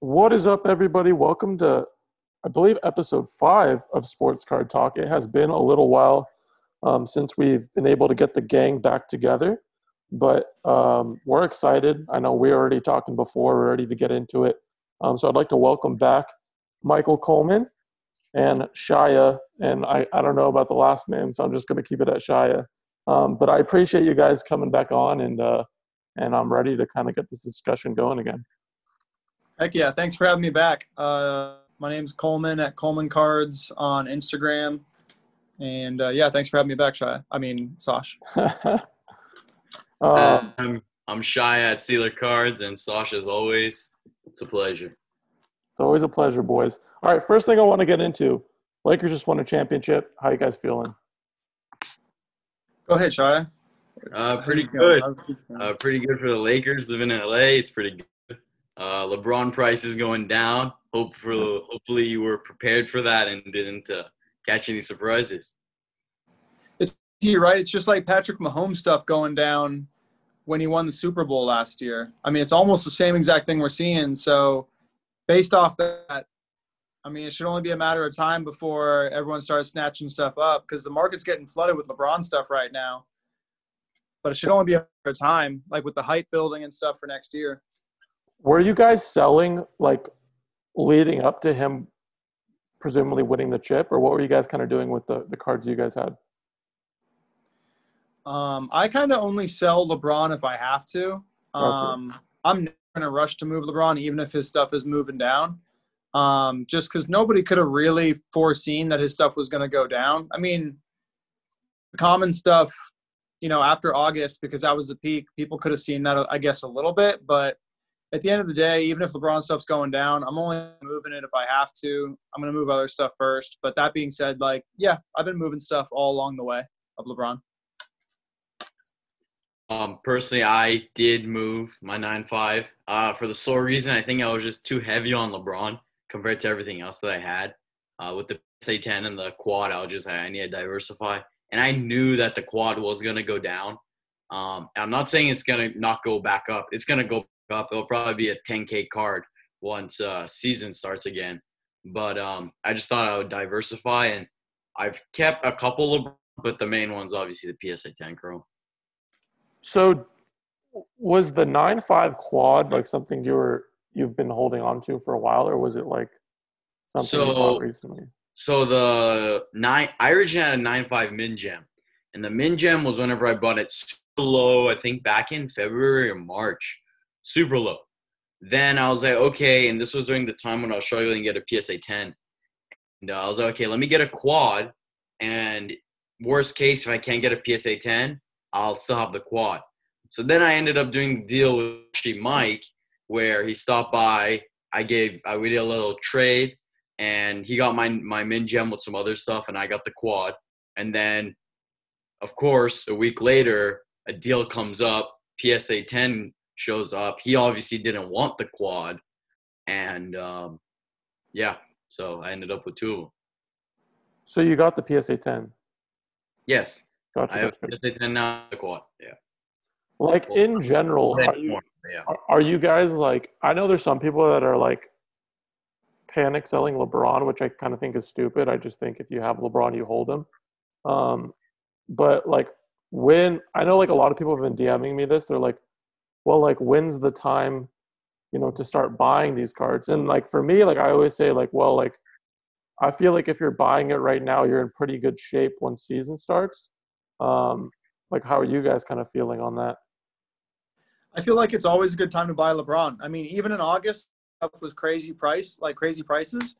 What is up, everybody? Welcome to, I believe, episode five of Sports Card Talk. It has been a little while um, since we've been able to get the gang back together, but um, we're excited. I know we are already talking before, we're ready to get into it. Um, so I'd like to welcome back Michael Coleman and Shaya. And I, I don't know about the last name, so I'm just going to keep it at Shaya. Um, but I appreciate you guys coming back on, and uh, and I'm ready to kind of get this discussion going again. Heck yeah! Thanks for having me back. Uh, my name's Coleman at Coleman Cards on Instagram, and uh, yeah, thanks for having me back, Shaya. I mean, Sosh. um, I'm, I'm shy at Steeler Cards, and Sosh as always. It's a pleasure. it's always a pleasure, boys. All right, first thing I want to get into: Lakers just won a championship. How you guys feeling? Go ahead, Shaya. Uh, pretty good. Uh, pretty good for the Lakers living in LA. It's pretty good. Uh, LeBron price is going down. Hopefully, hopefully you were prepared for that and didn't uh, catch any surprises. You're right. It's just like Patrick Mahomes stuff going down when he won the Super Bowl last year. I mean, it's almost the same exact thing we're seeing. So, based off that, I mean, it should only be a matter of time before everyone starts snatching stuff up because the market's getting flooded with LeBron stuff right now. But it should only be a matter of time, like with the hype building and stuff for next year. Were you guys selling like leading up to him presumably winning the chip, or what were you guys kind of doing with the, the cards you guys had? Um, I kind of only sell LeBron if I have to. Gotcha. Um, I'm never in a rush to move LeBron, even if his stuff is moving down. Um, just because nobody could have really foreseen that his stuff was going to go down. I mean, the common stuff, you know, after August, because that was the peak, people could have seen that, I guess, a little bit. But at the end of the day, even if LeBron stuff's going down, I'm only moving it if I have to. I'm going to move other stuff first. But that being said, like, yeah, I've been moving stuff all along the way of LeBron. Um, personally, I did move my 9.5 uh, for the sole reason I think I was just too heavy on LeBron compared to everything else that I had. Uh, with the PSA 10 and the quad, I was just I need to diversify, and I knew that the quad was gonna go down. Um, I'm not saying it's gonna not go back up. It's gonna go up. It'll probably be a 10k card once uh, season starts again. But um, I just thought I would diversify, and I've kept a couple of, but the main one's obviously the PSA 10 Chrome. So was the nine five quad like something you were you've been holding on to for a while, or was it like something you So- bought recently? So the nine, I originally had a nine five min gem, and the min gem was whenever I bought it low. I think back in February or March, super low. Then I was like, okay, and this was during the time when I was struggling to get a PSA ten, and I was like, okay, let me get a quad, and worst case, if I can't get a PSA ten, I'll still have the quad. So then I ended up doing the deal with Mike, where he stopped by. I gave, I we did a little trade and he got my my min gem with some other stuff, and I got the quad. And then, of course, a week later, a deal comes up. PSA 10 shows up. He obviously didn't want the quad, and um, yeah, so I ended up with two of them. So you got the PSA ten. Yes, Gotcha. I have gotcha. PSA 10 now. The quad, yeah. Like in general, are you, yeah. are you guys like? I know there's some people that are like panic selling LeBron, which I kind of think is stupid. I just think if you have LeBron, you hold him. Um, but like when I know like a lot of people have been DMing me this, they're like, well, like when's the time, you know, to start buying these cards? And like for me, like I always say, like, well, like I feel like if you're buying it right now, you're in pretty good shape when season starts. Um, like how are you guys kind of feeling on that? I feel like it's always a good time to buy LeBron. I mean, even in August, was crazy price, like crazy prices.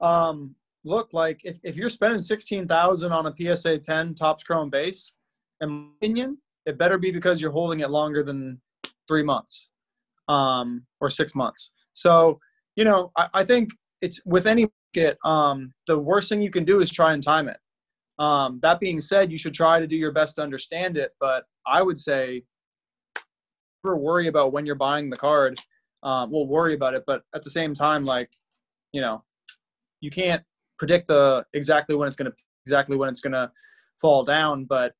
Um, look, like if, if you're spending sixteen thousand on a PSA ten Topps Chrome base, in my opinion, it better be because you're holding it longer than three months, um, or six months. So, you know, I, I think it's with any market, um, the worst thing you can do is try and time it. Um, that being said, you should try to do your best to understand it, but I would say never worry about when you're buying the card. Um, we'll worry about it, but at the same time, like, you know, you can't predict the exactly when it's gonna exactly when it's gonna fall down. But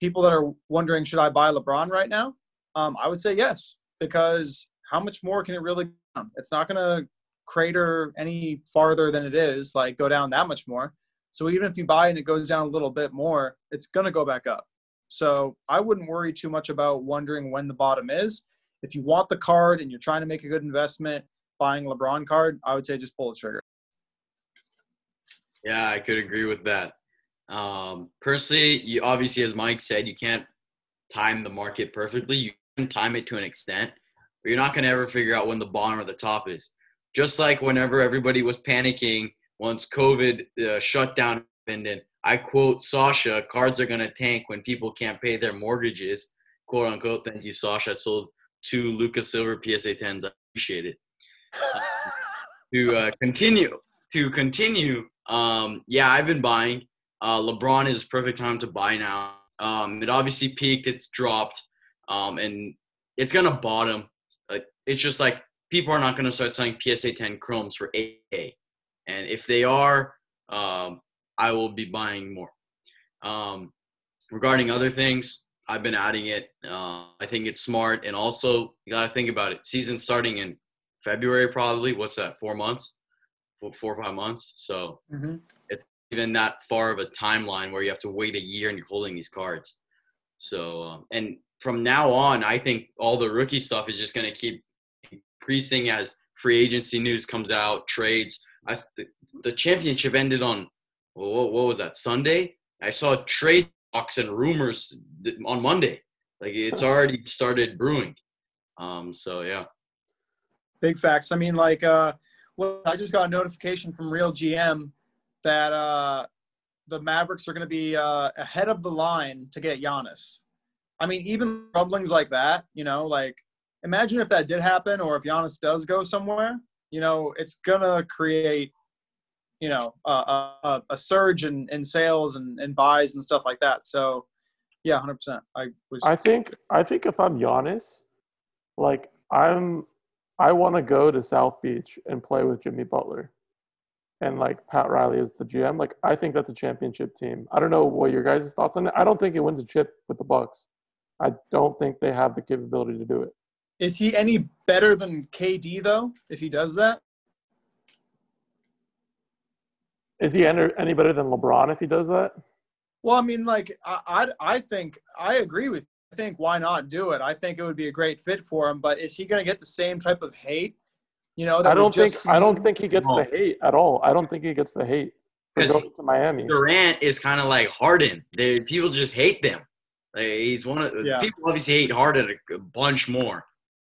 people that are wondering, should I buy LeBron right now? Um, I would say yes, because how much more can it really? It's not gonna crater any farther than it is, like go down that much more. So even if you buy and it goes down a little bit more, it's gonna go back up. So I wouldn't worry too much about wondering when the bottom is. If you want the card and you're trying to make a good investment, buying LeBron card, I would say just pull the trigger. Yeah, I could agree with that. Um, personally, you obviously, as Mike said, you can't time the market perfectly. You can time it to an extent, but you're not going to ever figure out when the bottom or the top is. Just like whenever everybody was panicking once COVID uh, shut down, and I quote Sasha, cards are going to tank when people can't pay their mortgages, quote unquote. Thank you, Sasha. I sold two Lucas Silver PSA 10s. I appreciate it. Um, to uh, continue, to continue, um, yeah, I've been buying. Uh, LeBron is perfect time to buy now. Um, it obviously peaked, it's dropped, um, and it's gonna bottom. Uh, it's just like people are not gonna start selling PSA 10 chromes for AA, and if they are, um, I will be buying more. Um, regarding other things, I've been adding it. Uh, I think it's smart, and also you gotta think about it. Season starting in February, probably. What's that? Four months, four, four or five months. So Mhm. it's even that far of a timeline where you have to wait a year and you're holding these cards. So um, and from now on, I think all the rookie stuff is just going to keep increasing as free agency news comes out, trades. I, the, the championship ended on what, what was that Sunday? I saw trade talks and rumors on Monday. Like it's already started brewing. Um, so yeah. Big facts. I mean, like, uh, well, I just got a notification from Real GM that uh, the Mavericks are going to be uh, ahead of the line to get Giannis. I mean, even rumblings like that, you know, like, imagine if that did happen or if Giannis does go somewhere, you know, it's to create, you know, a, a, a surge in, in sales and, and buys and stuff like that. So, yeah, 100%. I was. I think I think if I'm Giannis, like I'm, I want to go to South Beach and play with Jimmy Butler, and like Pat Riley is the GM. Like I think that's a championship team. I don't know what your guys' thoughts on it. I don't think he wins a chip with the Bucks. I don't think they have the capability to do it. Is he any better than KD though? If he does that, Is he any, any better than LeBron if he does that? well, I mean, like I, I, I think I agree with. I think why not do it? I think it would be a great fit for him. But is he going to get the same type of hate? You know, that I don't think I don't think he gets the hate at all. I don't think he gets the hate for 'Cause going to Miami. Durant is kind of like Harden. They people just hate them. Like, he's one of Yeah. people obviously hate Harden a, a bunch more.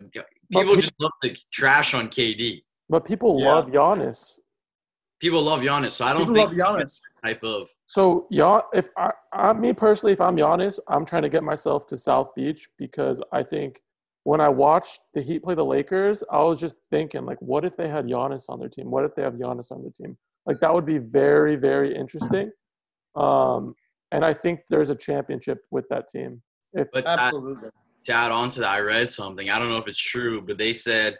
People people- just love the trash on KD. But people Yeah. love Giannis. People love Giannis, so I don't People think love Giannis. type of So, Gian, if I, I, me personally, if I'm Giannis, I'm trying to get myself to South Beach because I think when I watched the Heat play the Lakers, I was just thinking, like, what if they had Giannis on their team? What if they have Giannis on their team? Like, that would be very, very interesting. Um, and I think there's a championship with that team. If But I- Absolutely. to add on to that, I read something. I don't know if it's true, but they said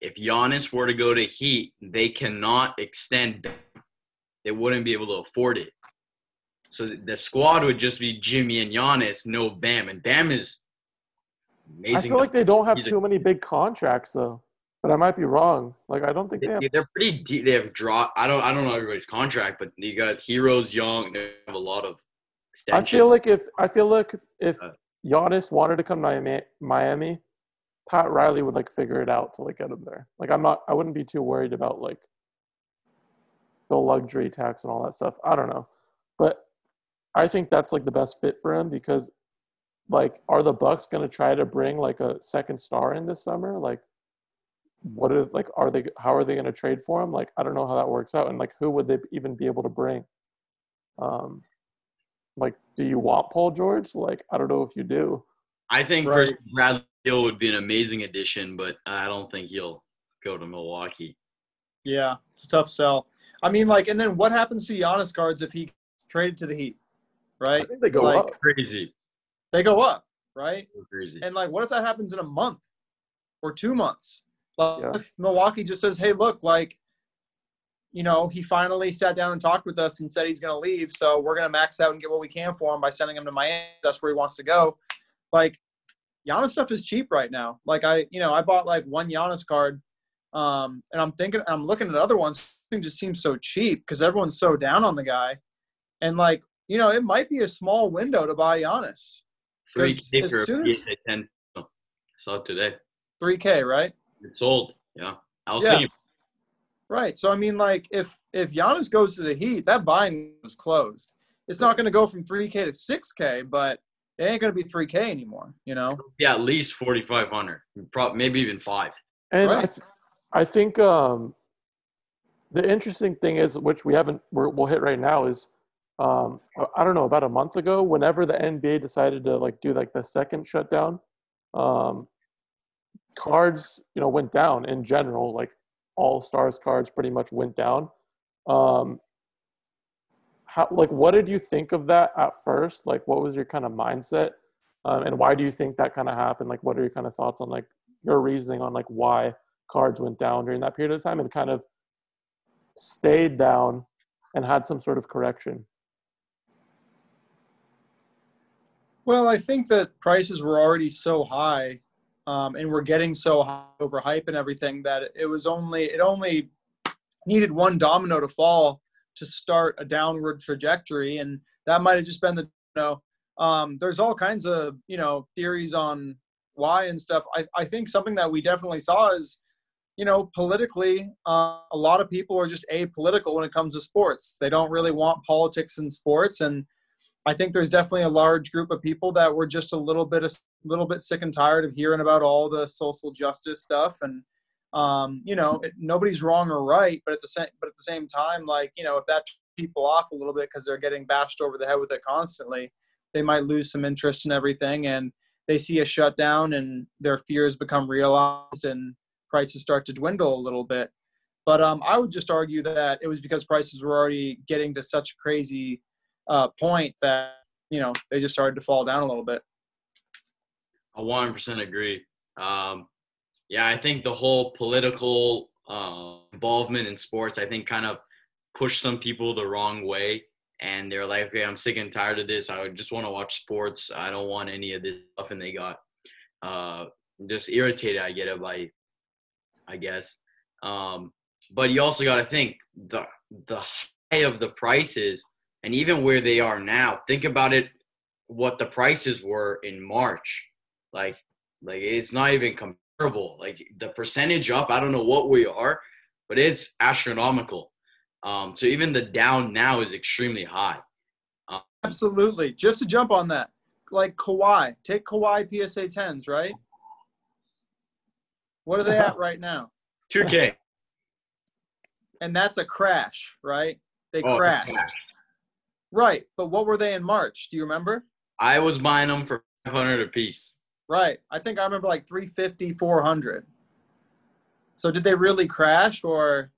if Giannis were to go to Heat, they cannot extend. Bam. They wouldn't be able to afford it. So the squad would just be Jimmy and Giannis, no Bam, and Bam is amazing. I feel like they don't have too many big contracts, though. But I might be wrong. Like, I don't think they have. They- They're pretty deep. They have draw. I don't. I don't know everybody's contract, but you got heroes young. They have a lot of I feel like if I feel like if Uh, Giannis wanted to come to Miami, Miami, Pat Riley would like figure it out to like get him there. Like I'm not, I wouldn't be too worried about like the luxury tax and all that stuff. I don't know, but I think that's like the best fit for him because like are the Bucks going to try to bring like a second star in this summer? Like what are like are they how are they going to trade for him? Like I don't know how that works out and like who would they even be able to bring? Um like do you want Paul George? Like I don't know if you do. I think Right. personally Bradley Beal would be an amazing addition, but I don't think he'll go to Milwaukee. Yeah, it's a tough sell. I mean, like, and then what happens to Giannis cards if he traded to the Heat? I Right? think they go Like- up. Crazy, They go up, right? crazy. And like, what if that happens in a month or two months? Like, Yeah. if Milwaukee just says, "Hey, look, like, you know, he finally sat down and talked with us and said he's going to leave, so we're going to max out and get what we can for him by sending him to Miami. That's where he wants to go." Like, Giannis stuff is cheap right now. Like, I, you know, I bought like one Giannis card Um, and I'm thinking, I'm looking at other ones. Thing just seems so cheap because everyone's so down on the guy, and like you know, it might be a small window to buy Giannis. Three 'Cause K as for a soon as- PSA ten. I saw it today. Three K, right? It's sold. Yeah, I was Yeah. thinking. Right. So I mean, like, if if Giannis goes to the Heat, that buying was closed. It's not going to go from 3K to 6K, but it ain't going to be 3K anymore. You know. Yeah, at least forty five hundred. Probably maybe even five. And I, th- I think um, the interesting thing is, which we haven't, we're, we'll hit right now, is um, I- I don't know, about a month ago, whenever the NBA decided to like do like the second shutdown, um, cards, you know, went down in general. Like all stars cards pretty much went down. Um, how, like, what did you think of that at first? Like, what was your kind of mindset? Um, and why do you think that kind of happened? Like, what are your kind of thoughts on like your reasoning on like why cards went down during that period of time and kind of stayed down and had some sort of correction? Well, I think that prices were already so high, um, and we're getting so high over hype and everything that it was only it only needed one domino to fall to start a downward trajectory, and that might have just been the you know. Um, there's all kinds of you know theories on why and stuff. I, I think something that we definitely saw is you know politically uh, a lot of people are just apolitical when it comes to sports. They don't really want politics in sports and I think there's definitely a large group of people that were just a little bit a little bit sick and tired of hearing about all the social justice stuff and um, you know it, nobody's wrong or right but at the same but at the same time like you know if that people off a little bit because they're getting bashed over the head with it constantly they might lose some interest in everything and they see a shutdown and their fears become realized and prices start to dwindle a little bit. But um, i would just argue that it was because prices were already getting to such crazy uh, point that you know they just started to fall down a little bit. I 100% agree. Um, yeah, I think the whole political uh, involvement in sports, I think, kind of pushed some people the wrong way. And they're like, okay, I'm sick and tired of this. I just want to watch sports. I don't want any of this stuff. And they got uh, just irritated. I get it by, I guess. Um, but you also got to think the the high of the prices, and even where they are now. Think about it. What the prices were in March like like it's not even comparable like the percentage up i don't know what we are but it's astronomical um so even the down now is extremely high Absolutely. Just to jump on that, like Kawhi, take Kawhi PSA 10s, right? What are they at right now? 2k And that's a crash, right? They Oh, crashed. Right. But what were they in March? Do you remember? i was buying them for 500 a piece Right. I think I remember like 350, 400. So did they really crash or,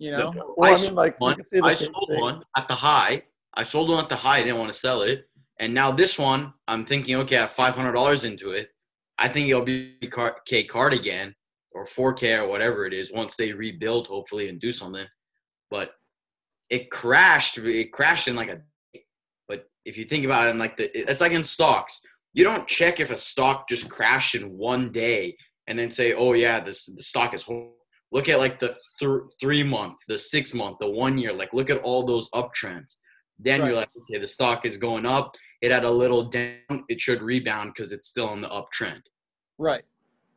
you know? Well, I, I mean, like, you one could the i same sold thing. one at the high i sold one at the high i didn't want to sell it and now this one i'm thinking okay i have $500 into it i think it'll be k card again or 4k or whatever it is once they rebuild hopefully and do something but it crashed it crashed in like a but if you think about it in like the it's like in stocks you don't check if a stock just crashed in one day and then say oh yeah this the stock is horrible look at like the th- three month, the six month, the one year. Like look at all those uptrends. Then Right. you're like, okay, the stock is going up. It had a little down. It should rebound because it's still in the uptrend. Right.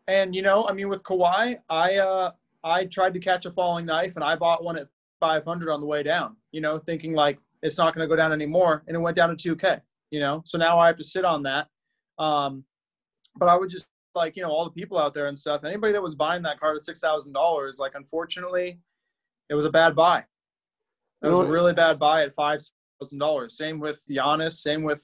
And you know, I mean, with Kawhi, I uh, I tried to catch a falling knife, and I bought one at 500 on the way down. You know, thinking like it's not going to go down anymore, and it went down to 2K. You know, so now I have to sit on that. Um, but I would just like you know all the people out there and stuff. Anybody that was buying that card at six thousand dollars, like unfortunately, it was a bad buy. It was a really bad buy at five thousand dollars. Same with Giannis. Same with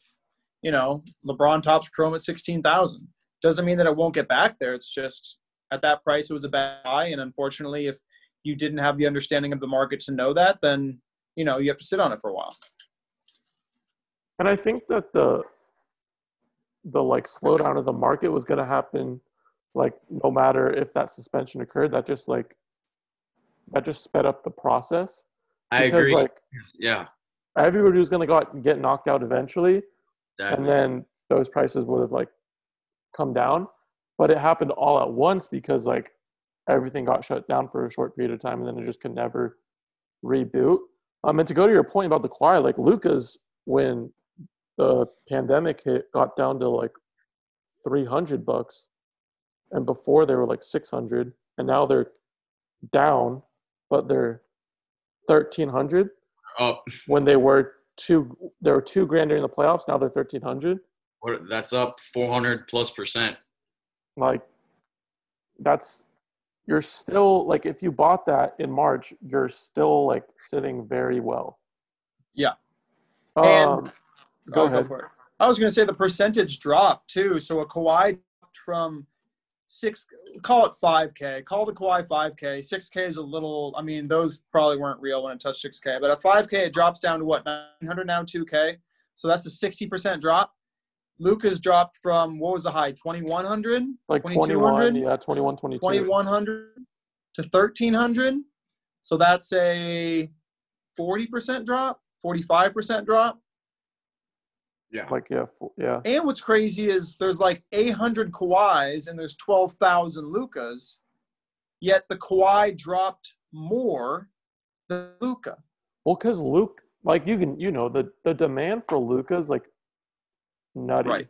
you know LeBron Topps Chrome at sixteen thousand doesn't mean that it won't get back there. It's just at that price, it was a bad buy. And unfortunately, if you didn't have the understanding of the market to know that, then you know you have to sit on it for a while. And I think that the the like slowdown of the market was going to happen, like no matter if that suspension occurred. That just like that just sped up the process. I because agree. like yeah. everybody was going to get knocked out eventually, Exactly. and then those prices would have like come down. But it happened all at once because like everything got shut down for a short period of time and then it just could never reboot. Um, and to go to your point about the Kawhi, like Luka's, when the pandemic hit got down to like 300 bucks and before they were like 600 and now they're down but they're 1300 Oh, when they were two they were two grand during the playoffs now they're 1300 that's up 400 plus percent. like that's you're still like if you bought that in march you're still like sitting very well Yeah. um, And- go Oh, ahead for it. I was going to say the percentage drop too. So a Kawhi from six, call it 5K, call the Kawhi 5K. 6K is a little, I mean, those probably weren't real when it touched 6K, but a 5K, it drops down to what, 900 now, 2K. So that's a 60% drop. Luka's dropped from, what was the high, 2100? like 2200? 21 yeah 21, 2100 to 1300 so that's a 40% drop 45% drop Yeah. like yeah f- yeah and what's crazy is there's like 800 Kawhis and there's 12,000 Lukas yet the Kawhi dropped more than Luka well because luke like you can you know the the demand for luka's like nutty Right.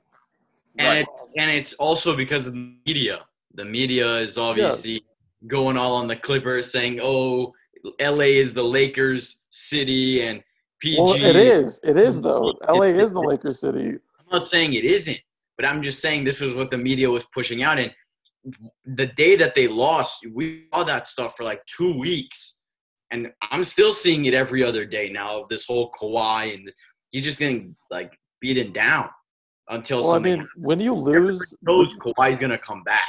And it, and it's also because of the media. The media is obviously going all on the Clippers, saying, "Oh, LA is the Lakers city," and PG. well it is it is though la is the lakers city I'm not saying it isn't, but I'm just saying this was what the media was pushing out. And the day that they lost, we saw that stuff for like two weeks, and I'm still seeing it every other day now. of This whole Kawhi and he's just getting like beaten down until well i something mean when you lose knows Kawhi's gonna come back.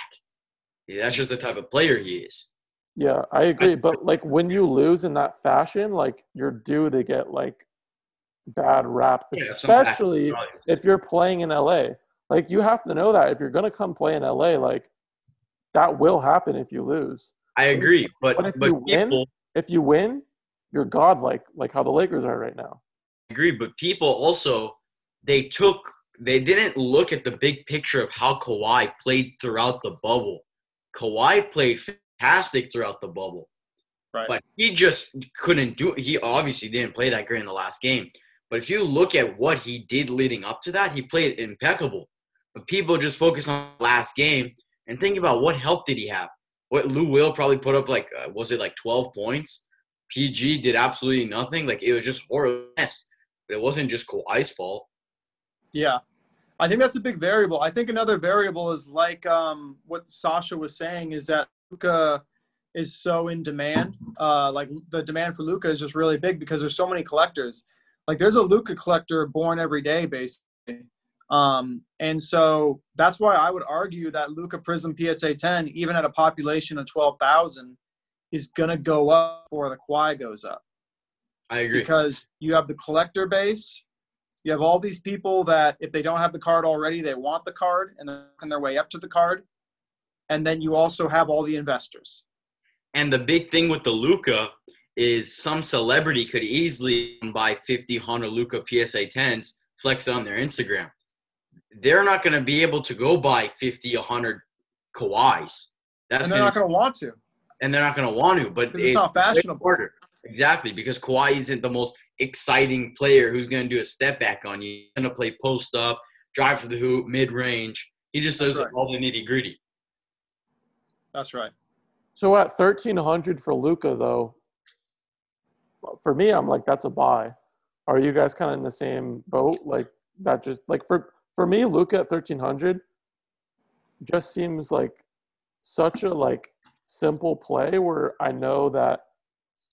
Yeah, that's just the type of player he is. Yeah, I agree. But like when you lose in that fashion, like you're due to get like bad rap, Yeah, some bad especially if you're playing in LA. Like you have to know that if you're gonna come play in LA, like that will happen if you lose. I agree, but but if but you win- If you win, you're godlike, like how the Lakers are right now. I agree, but people also they took they didn't look at the big picture of how Kawhi played throughout the bubble. Kawhi played fantastic throughout the bubble, right but he just couldn't do. it. He obviously didn't play that great in the last game. But if you look at what he did leading up to that, he played impeccable. But people just focus on the last game and think about what help did he have. What Lou Will probably put up like uh, was it like 12 points? PG did absolutely nothing. Like it was just horrible. mess. It wasn't just Kawhi's fault. Yeah. I think that's a big variable. I think another variable is like um, what Sasha was saying is that Luka is so in demand. Uh, like the demand for Luka is just really big because there's so many collectors. Like there's a Luka collector born every day, basically. Um, and so that's why I would argue that Luka Prism PSA 10, even at a population of 12,000, is going to go up before the Kawhi goes up I agree. because you have the collector base. You have all these people that if they don't have the card already, they want the card and they're working their way up to the card. And then you also have all the investors. And the big thing with the Luka is some celebrity could easily buy 50 Honda Luka PSA 10s, flex on their Instagram. They're not going to be able to go buy 50, 100 Kawhis. That's and they're gonna, not going to want to and they're not going to want to. But it's not way fashionable. Harder. Exactly, because Kawhi isn't the most exciting player who's going to do a step back on you. He's going to play post up, drive for the hoop, mid range. He just does right. all the nitty gritty. That's right. So at thirteen hundred for Luka though, for me, I'm like that's a buy. Are you guys kind of in the same boat? Like that just like for for me, Luka at thirteen hundred just seems like such a like simple play where I know that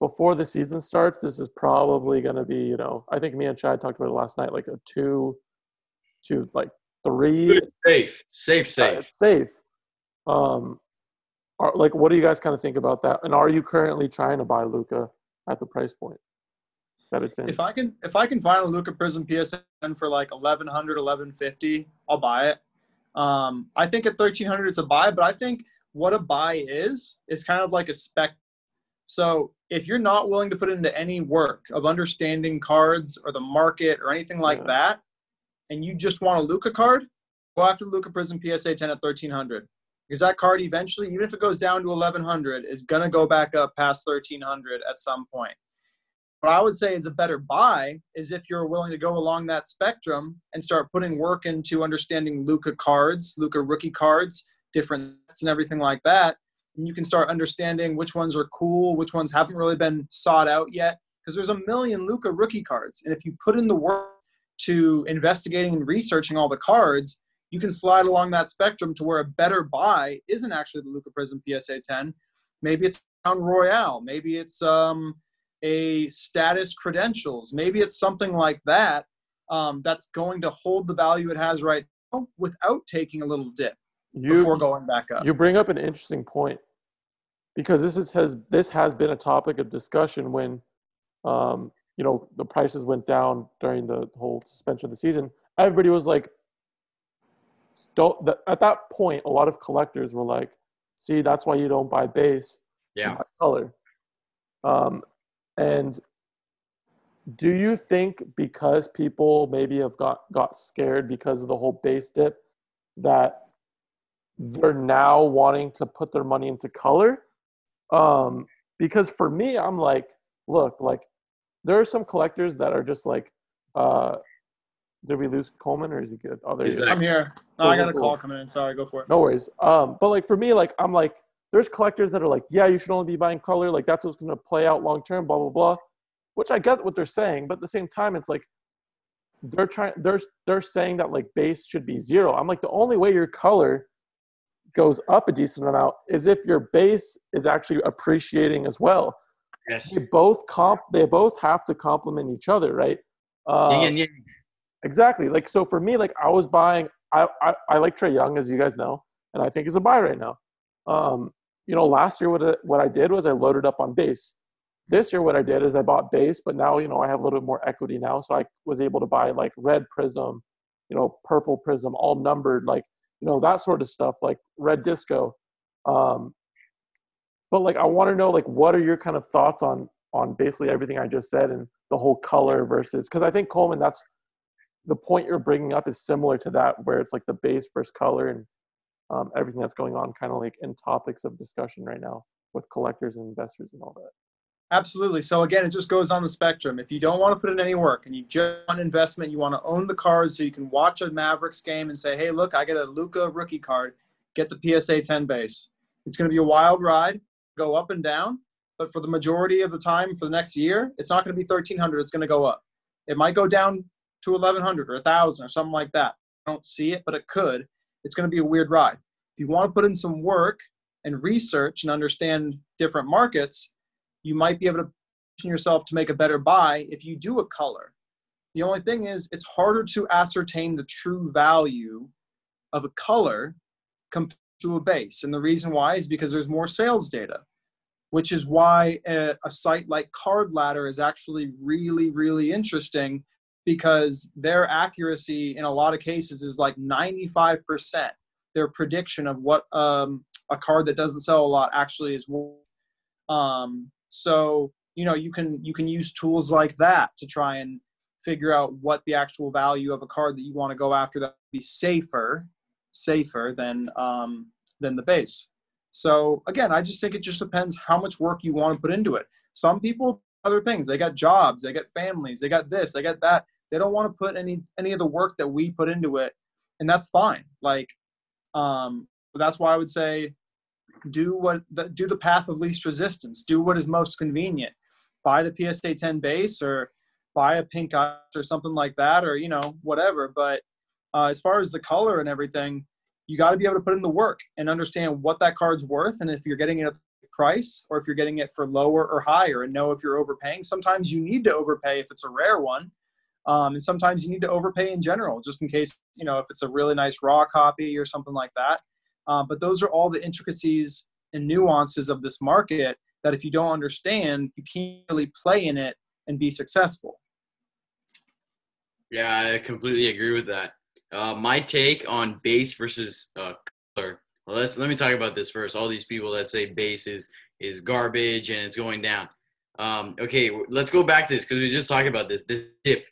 before the season starts, this is probably going to be you know I think me and Chad talked about it last night, like a two, to like three Safe, safe, uh, safe. it's safe. Um, are, like, what do you guys kind of think about that? And are you currently trying to buy Luka at the price point that it's in? If I can if I can find a Luka Prism PSN for like 1100 1150, I'll buy it. Um, I think at 1300 it's a buy, but I think what a buy is is kind of like a spec. So if you're not willing to put into any work of understanding cards or the market or anything like Yeah. that, and you just want a Luka card, go after Luka Prism PSA 10 at 1300 because that card eventually, even if it goes down to 1100, is going to go back up past 1300 at some point. What I would say is a better buy is if you're willing to go along that spectrum and start putting work into understanding Luka cards, Luka rookie cards, different and everything like that. And you can start understanding which ones are cool, which ones haven't really been sought out yet. Because there's a million Luka rookie cards. And if you put in the work to investigating and researching all the cards, you can slide along that spectrum to where a better buy isn't actually the Luka Prism PSA 10. Maybe it's Crown Royale. Maybe it's um, a status credentials. Maybe it's something like that um, that's going to hold the value it has right now without taking a little dip you, before going back up. You bring up an interesting point because this is, has this has been a topic of discussion when um, you know the prices went down during the whole suspension of the season. Everybody was like, don't. The, at that point, a lot of collectors were like, "See, that's why you don't buy base, yeah, buy color." Um, and do you think because people maybe have got got scared because of the whole base dip that they're now wanting to put their money into color? Um, because for me, I'm like, look, like there are some collectors that are just like, uh, did we lose Coleman or is he good? Oh, there he is. I'm here. No, I got a call coming in. Sorry, go for it. No worries. Um, but like for me, like I'm like, there's collectors that are like, yeah, you should only be buying color. Like that's what's going to play out long term. Blah blah blah. Which I get what they're saying, but at the same time, it's like they're trying. They're they're saying that like base should be zero. I'm like the only way your color goes up a decent amount is if your base is actually appreciating as well. Yes. They both comp. They both have to complement each other, right? Uh, yeah, yeah. Exactly. Like so for me, like I was buying. I I, I like Trae Young, as you guys know, and I think he's a buy right now. Um, you know, last year what, what I did was I loaded up on base. This year what I did is I bought base, but now, you know, I have a little bit more equity now. So I was able to buy like red prism, you know, purple prism, all numbered, like, you know, that sort of stuff, like red disco. Um, but like, I want to know, like, what are your kind of thoughts on, on basically everything I just said and the whole color versus, cause I think Coleman, that's the point you're bringing up is similar to that, where it's like the base versus color and um, everything that's going on kind of like in topics of discussion right now with collectors and investors and all that. Absolutely. So again, it just goes on the spectrum. If you don't want to put in any work and you just want investment, you want to own the card so you can watch a Mavericks game and say, "Hey, look, I get a Luka rookie card. Get the PSA 10 base." It's going to be a wild ride, go up and down, but for the majority of the time for the next year, it's not going to be 1300, it's going to go up. It might go down to 1100 or 1000 or something like that. I don't see it, but it could it's going to be a weird ride. If you want to put in some work and research and understand different markets, you might be able to position yourself to make a better buy if you do a color. The only thing is, it's harder to ascertain the true value of a color compared to a base. And the reason why is because there's more sales data, which is why a, a site like Card Ladder is actually really, really interesting because their accuracy in a lot of cases is like 95%. Their prediction of what um, a card that doesn't sell a lot actually is worth. Um, so you know you can you can use tools like that to try and figure out what the actual value of a card that you want to go after that would be safer safer than um, than the base. So again, I just think it just depends how much work you want to put into it. Some people other things. They got jobs, they got families, they got this, they got that. They don't want to put any any of the work that we put into it, and that's fine. Like, um, that's why I would say, do what the, do the path of least resistance. Do what is most convenient. Buy the PSA 10 base or buy a pink ice or something like that, or you know whatever. But uh, as far as the color and everything, you got to be able to put in the work and understand what that card's worth, and if you're getting it at the price or if you're getting it for lower or higher and know if you're overpaying. Sometimes you need to overpay if it's a rare one. Um, and sometimes you need to overpay in general, just in case, you know, if it's a really nice raw copy or something like that. Um, but those are all the intricacies and nuances of this market that if you don't understand, you can't really play in it and be successful. Yeah, I completely agree with that. Uh, my take on base versus uh, color well, let's let me talk about this first. All these people that say base is is garbage and it's going down. Um, okay, let's go back to this because we just talked about this. This dip,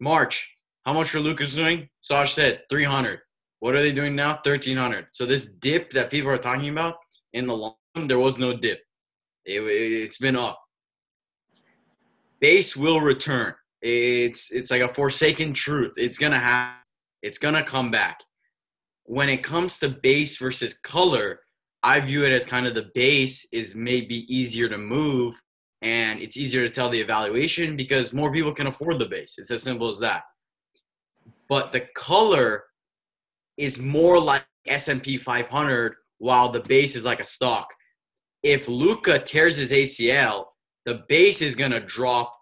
March. How much for Lucas doing? Sash said 300. What are they doing now? 1300. So this dip that people are talking about in the long there was no dip. It, it's been up. Base will return. It's it's like a forsaken truth. It's gonna happen. It's gonna come back. When it comes to base versus color, I view it as kind of the base is maybe easier to move and it's easier to tell the evaluation because more people can afford the base. It's as simple as that. But the color is more like S&P 500 while the base is like a stock. If Luka tears his ACL, the base is going to drop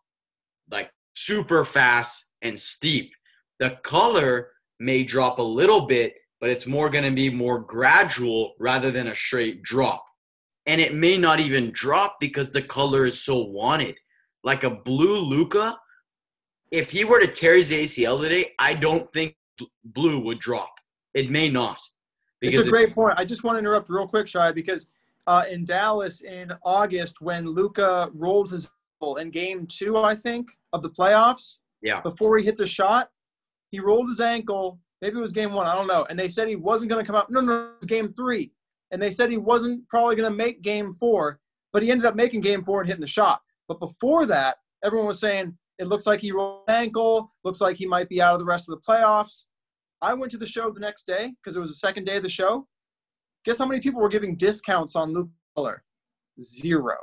like super fast and steep. The color may drop a little bit, but it's more going to be more gradual rather than a straight drop. And it may not even drop because the color is so wanted. Like a blue Luka, if he were to tear his ACL today, I don't think blue would drop. It may not. It's a great point. I just want to interrupt real quick, Shai, because uh, in Dallas in August when Luka rolled his ankle in game two, I think, of the playoffs. Yeah. Before he hit the shot, he rolled his ankle. Maybe it was game one. I don't know. And they said he wasn't going to come out. No, no, it was game three. And they said he wasn't probably going to make game four, but he ended up making game four and hitting the shot. But before that, everyone was saying it looks like he rolled an ankle, looks like he might be out of the rest of the playoffs. I went to the show the next day because it was the second day of the show. Guess how many people were giving discounts on Luke Color? Zero.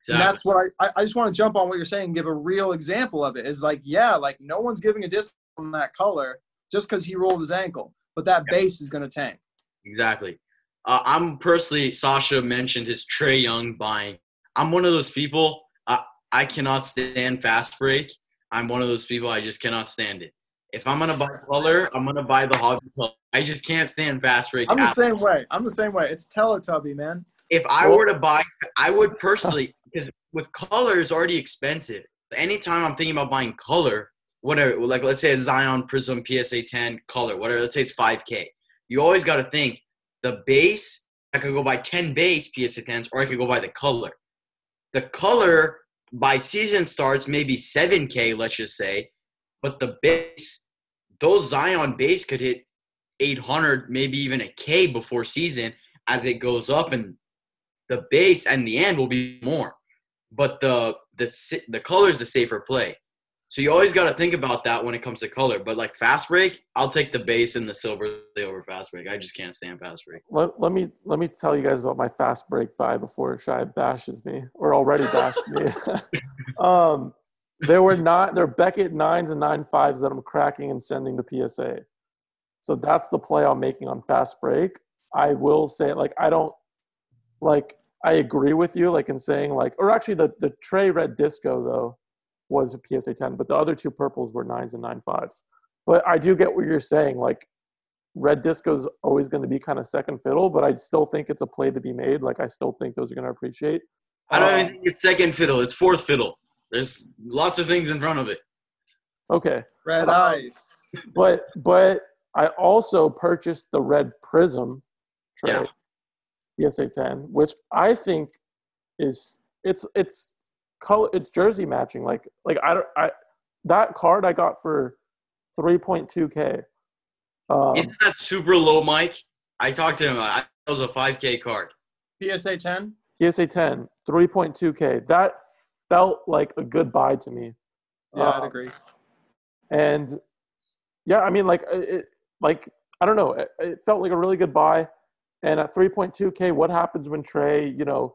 Exactly. And that's what I, I just want to jump on what you're saying, and give a real example of it. Is like, yeah, like no one's giving a discount on that color just because he rolled his ankle, but that yeah. base is going to tank. Exactly. Uh, I'm personally, Sasha mentioned his Trae Young buying. I'm one of those people, I, I cannot stand fast break. I'm one of those people, I just cannot stand it. If I'm gonna buy color, I'm gonna buy the hobby color. I just can't stand fast break. I'm the same way. I'm the same way. It's Teletubby, man. If I were to buy, I would personally because with color is already expensive. Anytime I'm thinking about buying color, whatever, like let's say a Zion Prism PSA 10 color, whatever, let's say it's 5K. You always got to think the base. I could go buy 10 base PSA 10s, or I could go buy the color. The color by season starts maybe 7K, let's just say, but the base, those Zion base could hit 800, maybe even a K before season as it goes up, and the base and the end will be more. But the the the color is the safer play. So you always got to think about that when it comes to color. But like fast break, I'll take the base and the silver over fast break. I just can't stand fast break. Let, let me let me tell you guys about my fast break buy before Shy bashes me or already bashed me. um, there were not there are Beckett nines and nine fives that I'm cracking and sending to PSA. So that's the play I'm making on fast break. I will say like I don't like I agree with you like in saying like or actually the the Trae red disco though was a PSA 10, but the other two purples were nines and nine fives. But I do get what you're saying. Like red disco is always going to be kind of second fiddle, but I still think it's a play to be made. Like I still think those are going to appreciate. I don't um, even think it's second fiddle. It's fourth fiddle. There's lots of things in front of it. Okay. Red um, eyes. But but I also purchased the red prism Trae, yeah. PSA 10, which I think is it's it's color it's jersey matching. Like like I don't I that card I got for 3.2k. Um, Isn't that super low, Mike? I talked to him. I that was a 5k card. PSA 10. PSA 10, 3.2k. That felt like a good buy to me. Yeah, um, I'd agree. And yeah, I mean, like it, like I don't know, it, it felt like a really good buy. And at 3.2k, what happens when Trae, you know,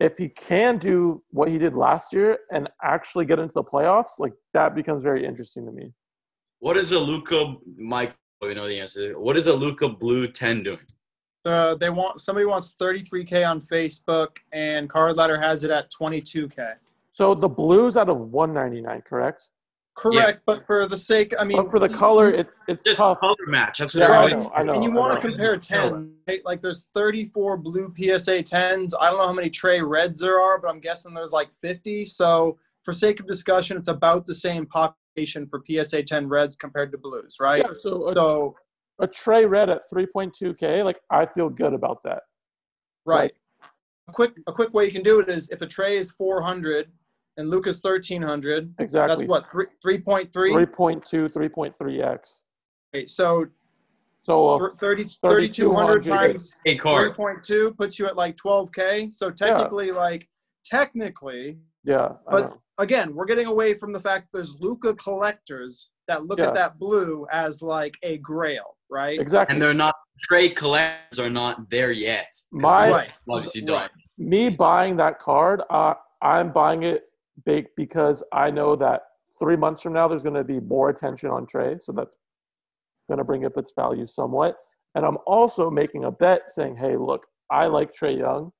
if he can do what he did last year and actually get into the playoffs, like that becomes very interesting to me. What is a Luka Mike? You know the answer. What is a Luka Blue 10 doing? Uh, they want somebody wants 33k on Facebook, and Card Ladder has it at 22k. So the blues out of 199, correct? Correct, yeah. but for the sake, I mean, but for the color, it, it's just tough. color match. That's what yeah, I know, I know. And you want to compare 10, right? like there's 34 blue PSA 10s. I don't know how many Trae Reds there are, but I'm guessing there's like 50. So for sake of discussion, it's about the same population for PSA 10 Reds compared to blues, right? Yeah, so so a Trae red at 3.2k, like I feel good about that. Right. Like, a quick a quick way you can do it is if a Trae is 400 and Luka's 1300. Exactly. That's what 3 3.3 3.2 3.3x. Okay, so So uh, 30 3,200 3,200 times 3.2 puts you at like 12K. So technically, like, technically, yeah, But- again, we're getting away from the fact that there's Luka collectors that look Yeah. at that blue as like a grail, right? exactly. And they're not trade collectors are not there yet. My- Right. obviously Right. don't. me buying that card, uh, I'm buying it big because I know that three months from now there's going to be more attention on Trae, so that's going to bring up its value somewhat. And I'm also making a bet saying, hey, look, I like Trae Young,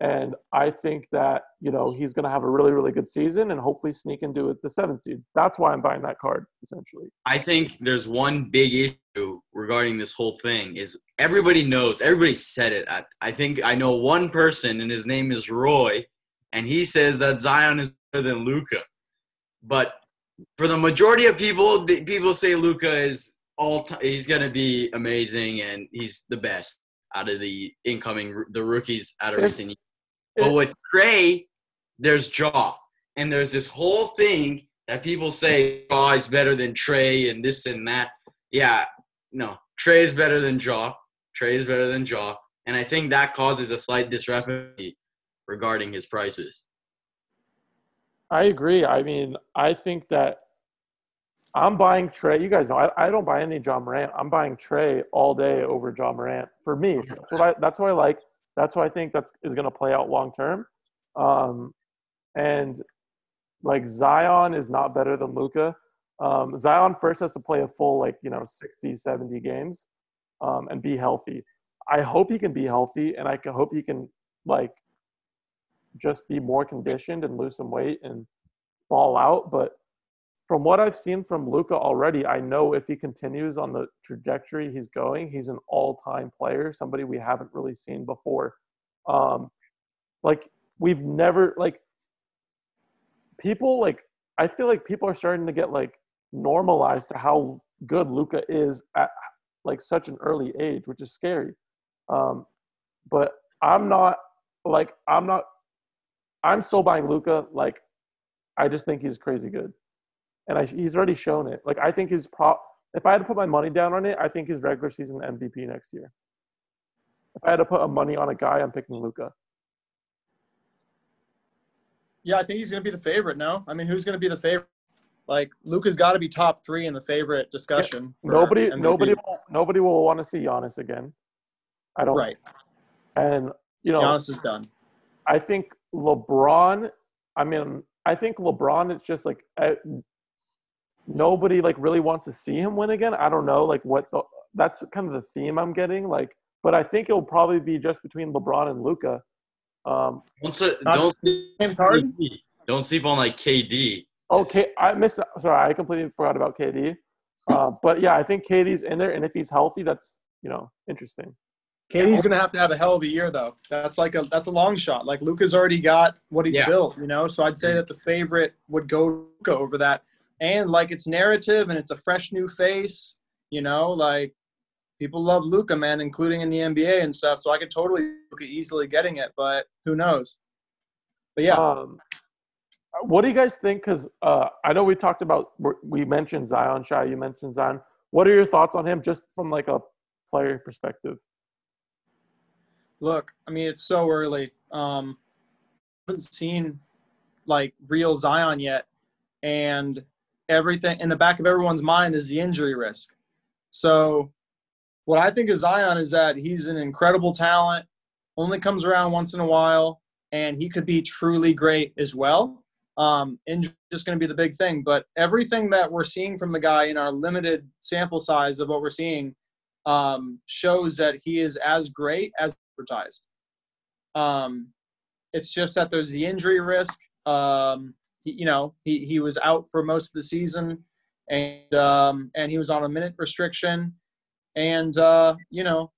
and I think that you know he's going to have a really, really good season and hopefully sneak into it the seventh seed. That's why I'm buying that card essentially. I think there's one big issue regarding this whole thing is everybody knows, everybody said it. I, I think I know one person, and his name is Roy, and he says that Zion is better than Luka. But for the majority of people, the, people say Luka is all. T- he's gonna be amazing, and he's the best out of the incoming the rookies out of If- recent years. But with Trae, there's Ja, and there's this whole thing that people say Ja is better than Trae and this and that. Yeah, no, Trae is better than Ja. Trae is better than Ja, and I think that causes a slight discrepancy regarding his prices. I agree. I mean, I think that I'm buying Trae. You guys know I, I don't buy any Ja Morant. I'm buying Trae all day over Ja Morant. For me, that's what I that's what I like. That's what I think that is going to play out long term. Um, and like Zion is not better than Luka. Um, Zion first has to play a full like you know 60, 70 games um, and be healthy. I hope he can be healthy, and I can hope he can like just be more conditioned and lose some weight and ball out. But from what I've seen from Luka already, I know if he continues on the trajectory he's going, he's an all-time player, somebody we haven't really seen before. Um, like we've never like people like I feel like people are starting to get like normalized to how good Luka is at like such an early age, which is scary. Um, but I'm not like I'm not I'm still buying Luka. Like, I just think he's crazy good, and I, he's already shown it. Like, I think he's pro. If I had to put my money down on it, I think he's regular season MVP next year. If I had to put a money on a guy, I'm picking Luka. Yeah, I think he's going to be the favorite. No, I mean, who's going to be the favorite? Like Luka's got to be top three in the favorite discussion. for Nobody, MVP. nobody, will, nobody will want to see Giannis again. I don't. Right. And you know, Giannis is done. I think LeBron. I mean, I think LeBron. It's just like nobody like really wants to see him win again. I don't know, like what the. That's kind of the theme I'm getting. Like, but I think it'll probably be just between LeBron and Luka. Um, Don't s- Not don't James don't sleep on like KD. okay, I missed. Sorry, I completely forgot about KD. Uh, but yeah, I think KD's in there, and if he's healthy, that's you know interesting. KD's going to have to have a hell of a year, though. That's like a that's a long shot. Like Luka's already got what he's Yeah. built, you know. So I'd say that the favorite would go Luka over that, and like it's narrative and it's a fresh new face, you know. Like people love Luka, man, including in the NBA and stuff. So I could totally see Luka easily getting it, but who knows? But yeah, Um, what do you guys think? Because uh, I know we talked about we're- mentioned Zion Shy. You mentioned Zion. What are your thoughts on him, just from like a player perspective? look, I mean, it's so early. Um, haven't seen like real Zion yet, and everything in the back of everyone's mind is the injury risk. So, what I think of Zion is that he's an incredible talent, only comes around once in a while, and he could be truly great as well. Um, injury is just going to be the big thing, but everything that we're seeing from the guy in our limited sample size of what we're seeing um, shows that he is as great as advertised. Um, it's just that there's the injury risk. Um, he, you know, he, he was out for most of the season, and um, and he was on a minute restriction, and uh, you know,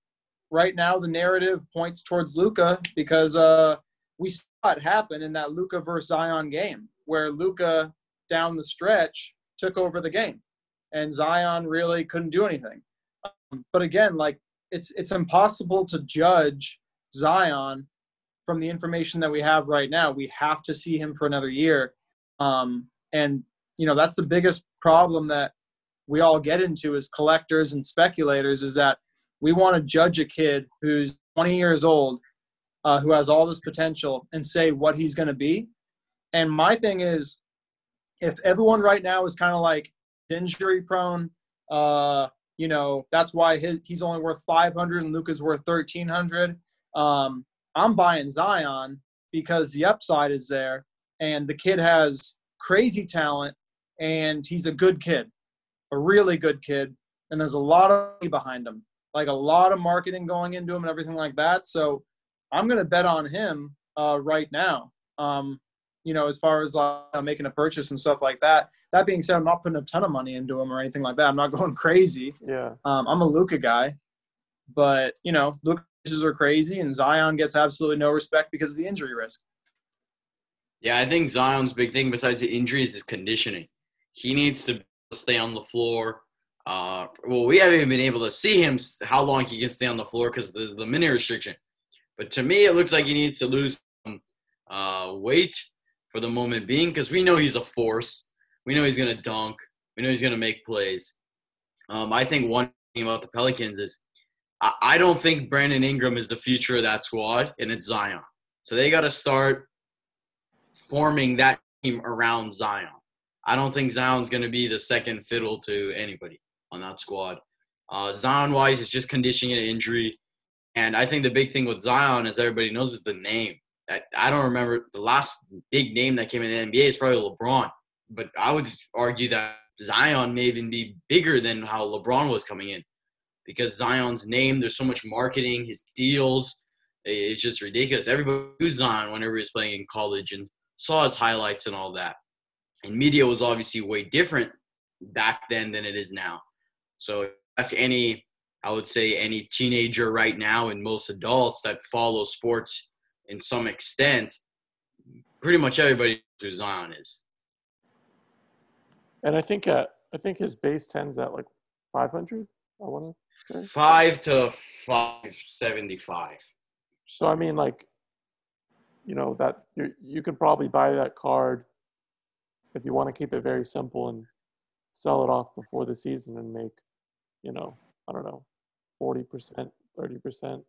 right now the narrative points towards Luka because uh, we saw it happen in that Luka versus Zion game where Luka down the stretch took over the game, and Zion really couldn't do anything. Um, but again, like it's it's impossible to judge Zion from the information that we have right now. We have to see him for another year, um, and you know that's the biggest problem that we all get into as collectors and speculators is that we want to judge a kid who's 20 years old, uh, who has all this potential, and say what he's going to be. And my thing is, if everyone right now is kind of like injury prone, uh, you know, that's why his, he's only worth 500 and luka's worth 1300. Um, I'm buying Zion because the upside is there and the kid has crazy talent and he's a good kid, a really good kid. And there's a lot of money behind him, like a lot of marketing going into him and everything like that. So I'm going to bet on him uh, right now. Um, you know, as far as like, making a purchase and stuff like that. That being said, I'm not putting a ton of money into him or anything like that. I'm not going crazy. Yeah. Um, I'm a Luka guy, but you know, Luka are crazy, and Zion gets absolutely no respect because of the injury risk. Yeah, I think Zion's big thing besides the injuries is conditioning. He needs to stay on the floor. Uh, well, we haven't even been able to see him how long he can stay on the floor because the the minute restriction. But to me, it looks like he needs to lose some uh, weight for the moment being because we know he's a force. We know he's going to dunk. We know he's going to make plays. Um, I think one thing about the Pelicans is I, I don't think Brandon Ingram is the future of that squad, and it's Zion. So they got to start forming that team around Zion. I don't think Zion's going to be the second fiddle to anybody on that squad. Uh, Zion wise, it's just conditioning an injury. And I think the big thing with Zion, as everybody knows, is the name. I, I don't remember the last big name that came in the NBA is probably LeBron. But I would argue that Zion may even be bigger than how LeBron was coming in because Zion's name, there's so much marketing, his deals, it's just ridiculous. Everybody knew Zion whenever he was playing in college and saw his highlights and all that. And media was obviously way different back then than it is now. So ask any, I would say any teenager right now and most adults that follow sports in some extent, pretty much everybody who Zion is. And I think at I think his base tens at like 500. I want to say five to five seventy five. So I mean, like, you know, that you you could probably buy that card if you want to keep it very simple and sell it off before the season and make, you know, I don't know, forty percent, thirty percent.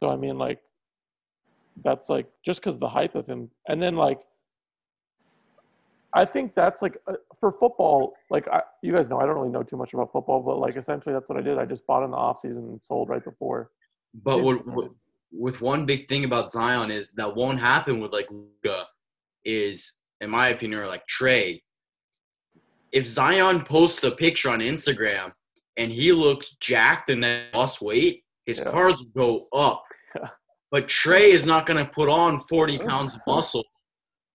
So I mean, like, that's like just because the hype of him, and then like I think that's like uh, for football. Like I, you guys know, I don't really know too much about football, but like essentially that's what I did. I just bought in the off season and sold right before. But what, what, with one big thing about Zion is that won't happen with like Luka is, in my opinion, or like Trae. If Zion posts a picture on Instagram and he looks jacked and then lost weight, his yeah. cards go up. but Trae is not going to put on 40 pounds of muscle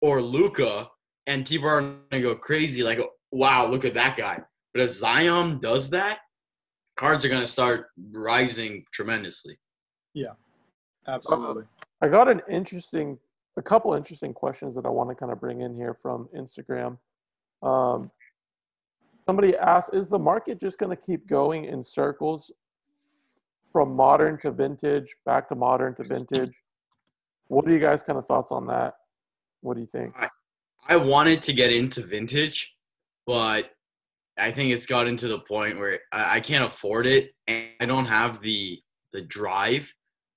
or Luka, and people are gonna go crazy, like, wow, look at that guy. But if Zion does that, cards are gonna start rising tremendously. Yeah, absolutely. I got an interesting, a couple interesting questions that I want to kind of bring in here from Instagram. Um, somebody asked, "Is the market just going to keep going in circles from modern to vintage, back to modern to vintage?" What are you guys' kind of thoughts on that? What do you think? I, I wanted to get into vintage, but I think it's gotten to the point where I, I can't afford it, and I don't have the the drive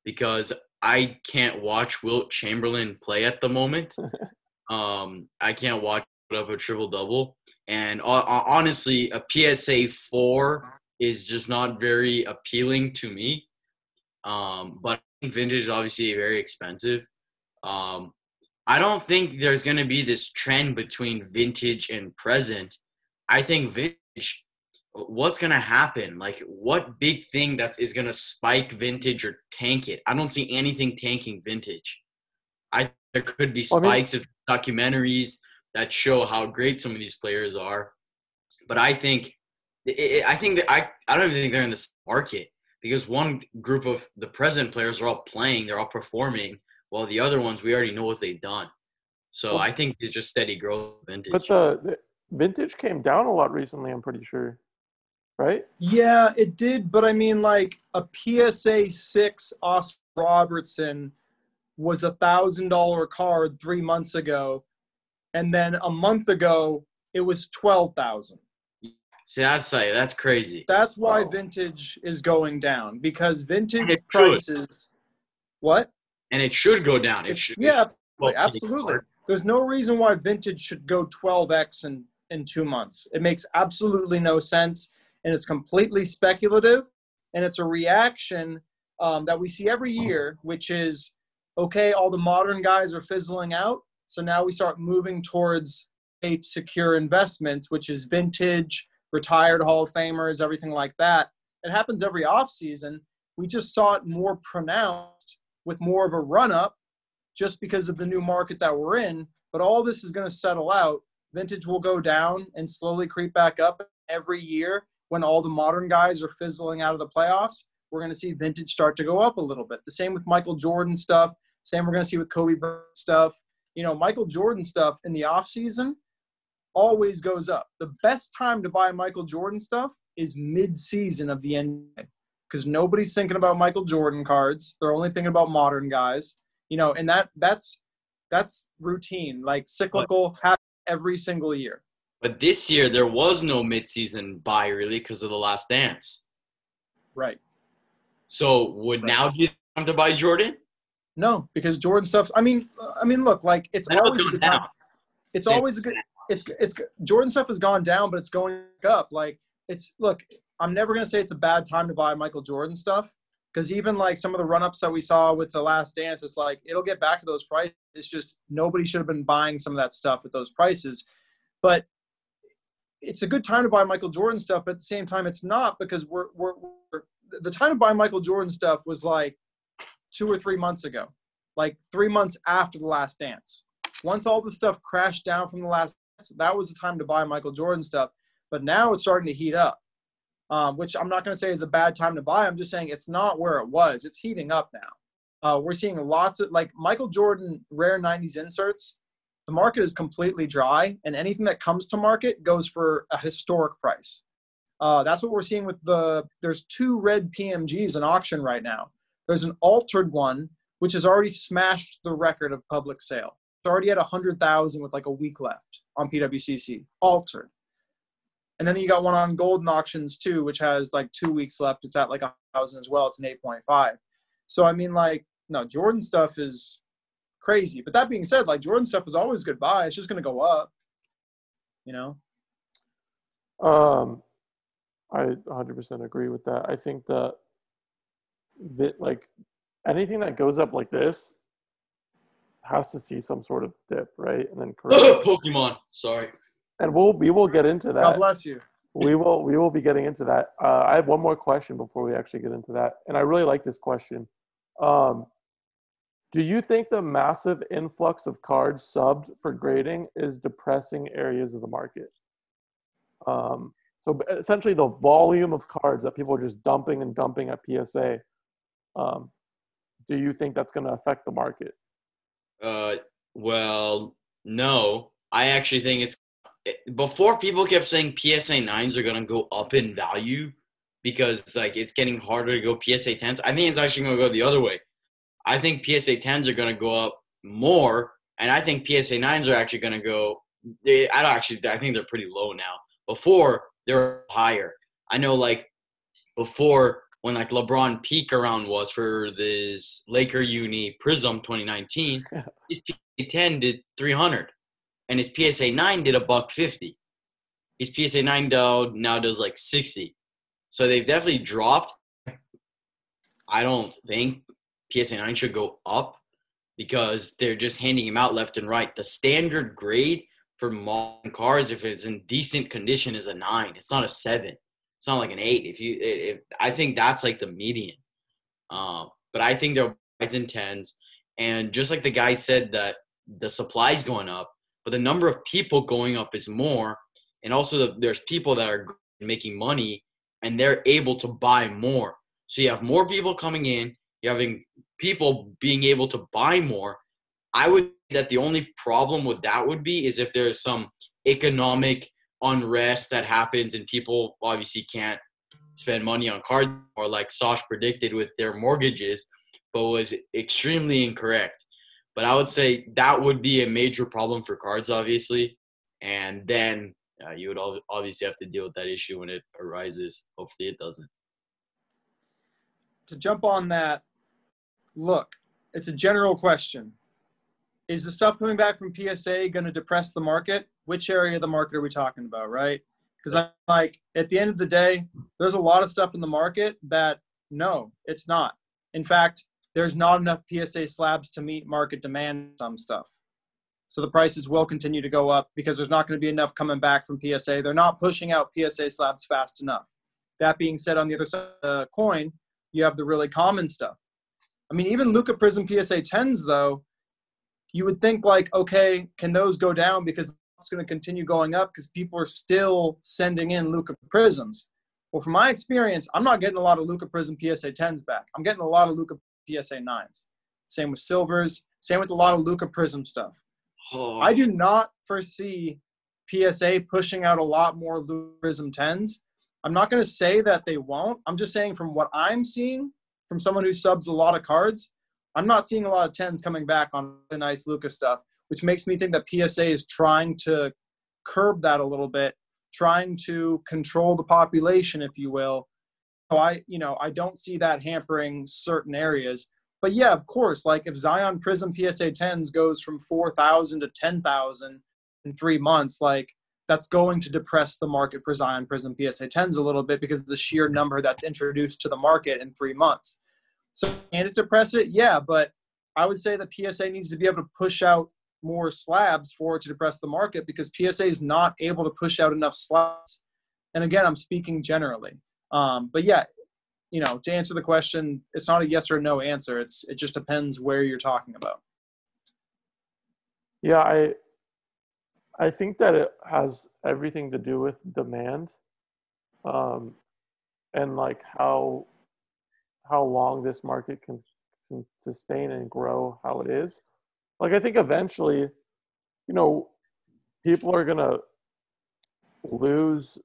because I can't watch Wilt Chamberlain play at the moment. um, I can't watch up a triple double, and uh, honestly, a PSA four is just not very appealing to me. Um, but vintage is obviously very expensive. Um, I don't think there's going to be this trend between vintage and present. I think vintage, what's going to happen? Like, what big thing that is going to spike vintage or tank it? I don't see anything tanking vintage. I there could be spikes of documentaries that show how great some of these players are, but I think I think that I I don't even think they're in this market because one group of the present players are all playing, they're all performing, while the other ones we already know what they've done. So well, I think it's just steady growth vintage. But the, the vintage came down a lot recently. I'm pretty sure, right? Yeah, it did. But I mean, like a PSA six Oscar Robertson was a thousand dollar card three months ago, and then a month ago it was twelve thousand. See, that's say that's crazy. That's why Wow. vintage is going down because vintage it should. prices. What? And it should go down. It It's- should. yeah, it should go up pretty absolutely. There's no reason why vintage should go 12x in in two months. It makes absolutely no sense, and it's completely speculative, and it's a reaction um, that we see every year, which is okay. All the modern guys are fizzling out, so now we start moving towards safe, secure investments, which is vintage, retired Hall of Famers, everything like that. It happens every offseason. We just saw it more pronounced with more of a run up just because of the new market that we're in. But all this is going to settle out. Vintage will go down and slowly creep back up every year when all the modern guys are fizzling out of the playoffs. We're going to see vintage start to go up a little bit. The same with Michael Jordan stuff. Same we're going to see with Kobe Bryant stuff. You know, Michael Jordan stuff in the offseason always goes up. The best time to buy Michael Jordan stuff is mid-season of the NBA because nobody's thinking about Michael Jordan cards. They're only thinking about modern guys. You know, and that that's that's routine, like cyclical, happens every single year. But this year there was no midseason buy really because of the last dance. Right. So would Right. now be time to buy Jordan? No, because Jordan stuff. I mean, I mean, look, like it's I know always a good gone time. down. It's always a good. It's it's Jordan stuff has gone down, but it's going up. Like it's look. I'm never gonna say it's a bad time to buy Michael Jordan stuff because even like some of the run ups that we saw with the Last Dance, it's like it'll get back to those prices. It's just nobody should have been buying some of that stuff at those prices, but it's a good time to buy Michael Jordan stuff. But at the same time, it's not because we're we're, we're the time to buy Michael Jordan stuff was like two or three months ago, like three months after the Last Dance. Once all the stuff crashed down from the Last Dance, that was the time to buy Michael Jordan stuff. But now it's starting to heat up, um, which I'm not going to say is a bad time to buy. I'm just saying it's not where it was. It's heating up now. Uh, we're seeing lots of like Michael Jordan rare 90s inserts. The market is completely dry, and anything that comes to market goes for a historic price. Uh, that's what we're seeing with the. There's two red PMGs in auction right now. There's an altered one which has already smashed the record of public sale. It's already at 100,000 with like a week left on PWCC. Altered. And then you got one on Goldin Auctions too, which has like two weeks left. It's at like a thousand as well. It's an 8.5. So I mean, like, no, Jordan stuff is crazy. But that being said, like Jordan stuff is always good buy. It's just gonna go up. You know? Um, I 100% agree with that. I think that, that like anything that goes up like this has to see some sort of dip, right? And then correct. Pokemon. Sorry. and we'll we will get into that. God bless you. We will we will be getting into that. Uh, I have one more question before we actually get into that, and I really like this question. Um, do you think the massive influx of cards subbed for grading is depressing areas of the market? Um, so essentially, the volume of cards that people are just dumping and dumping at PSA. Um, do you think that's going to affect the market? Uh, well, no. I actually think it's before people kept saying PSA nines are gonna go up in value because like it's getting harder to go PSA tens. I think it's actually gonna go the other way. I think PSA tens are gonna go up more, and I think PSA nines are actually gonna go. They, I don't actually. I think they're pretty low now. Before they were higher. I know like before when like LeBron peak around was for this Laker Uni Prism 2019, his PSA 10 did 300, and his PSA 9 did a buck 50. His PSA 9 now now does like 60. So they've definitely dropped. I don't think PSA 9 should go up because they're just handing him out left and right. The standard grade for modern cards, if it's in decent condition, is a nine. It's not a seven. It's not like an eight. If you, if I think that's like the median. Um, but I think they're buys in tens, and just like the guy said that the supply's going up, but the number of people going up is more, and also the, there's people that are making money and they're able to buy more. So you have more people coming in. Having people being able to buy more. I would that the only problem with that would be is if there's some economic unrest that happens and people obviously can't spend money on cards or like Sosh predicted with their mortgages, but was extremely incorrect. But I would say that would be a major problem for cards, obviously. And then yeah, you would obviously have to deal with that issue when it arises. Hopefully, it doesn't. To jump on that, look, it's a general question. Is the stuff coming back from PSA going to depress the market? Which area of the market are we talking about, right? Because I'm like, at the end of the day, there's a lot of stuff in the market that no, it's not. In fact, there's not enough PSA slabs to meet market demand some stuff. So the prices will continue to go up because there's not going to be enough coming back from PSA. They're not pushing out PSA slabs fast enough. That being said, on the other side of the coin, you have the really common stuff. I mean, even Luka Prism PSA 10s, though, you would think like, okay, can those go down because it's going to continue going up because people are still sending in Luka Prisms. Well, from my experience, I'm not getting a lot of Luka Prism PSA 10s back. I'm getting a lot of Luka PSA 9s. Same with silvers. Same with a lot of Luka Prism stuff. Oh, I do not foresee PSA pushing out a lot more Luka Prism 10s. I'm not going to say that they won't. I'm just saying from what I'm seeing from someone who subs a lot of cards, I'm not seeing a lot of 10s coming back on the nice Luka stuff, which makes me think that PSA is trying to curb that a little bit, trying to control the population, if you will. So I, you know, I don't see that hampering certain areas. But yeah, of course, like if Zion Prism PSA 10s goes from 4,000 to 10,000 in three months, like that's going to depress the market for Zion Prism PSA 10s a little bit because of the sheer number that's introduced to the market in three months. So can it depress it? Yeah, but I would say that PSA needs to be able to push out more slabs for it to depress the market because PSA is not able to push out enough slabs. And again, I'm speaking generally. Um, but yeah, you know, to answer the question, it's not a yes or no answer. It's it just depends where you're talking about. Yeah, I I think that it has everything to do with demand, um, and like how how long this market can, can sustain and grow how it is. Like I think eventually, you know, people are gonna lose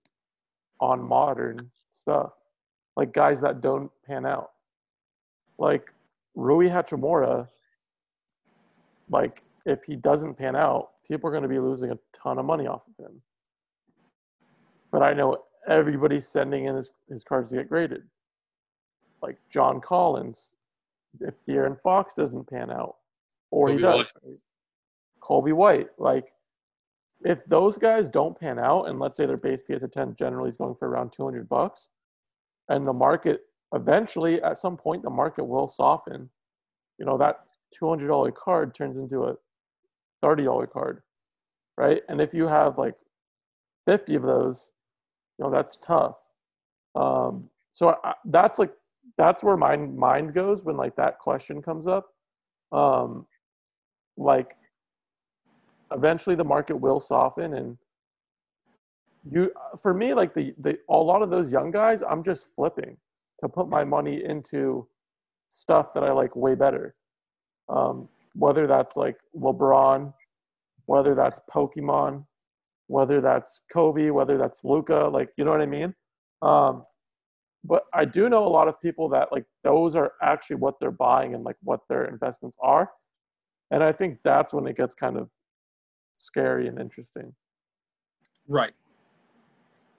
on modern stuff, like guys that don't pan out. Like Rui Hachimura, like if he doesn't pan out, people are going to be losing a ton of money off of him. But I know everybody's sending in his, his cards to get graded. Like John Collins, if De'Aaron Fox doesn't pan out, or he does, Coby White, like if those guys don't pan out, and let's say their base PSA 10 generally is going for around 200 bucks, and the market eventually, at some point, the market will soften. You know, that $200 card turns into a $30 card, right? And if you have like 50 of those, you know, that's tough. Um, so I, that's like, that's where my mind goes when like that question comes up. Um, like, eventually the market will soften and you for me like the the a lot of those young guys i'm just flipping to put my money into stuff that i like way better um, whether that's like lebron whether that's pokemon whether that's kobe whether that's luka like you know what i mean um, but i do know a lot of people that like those are actually what they're buying and like what their investments are and i think that's when it gets kind of scary and interesting Right.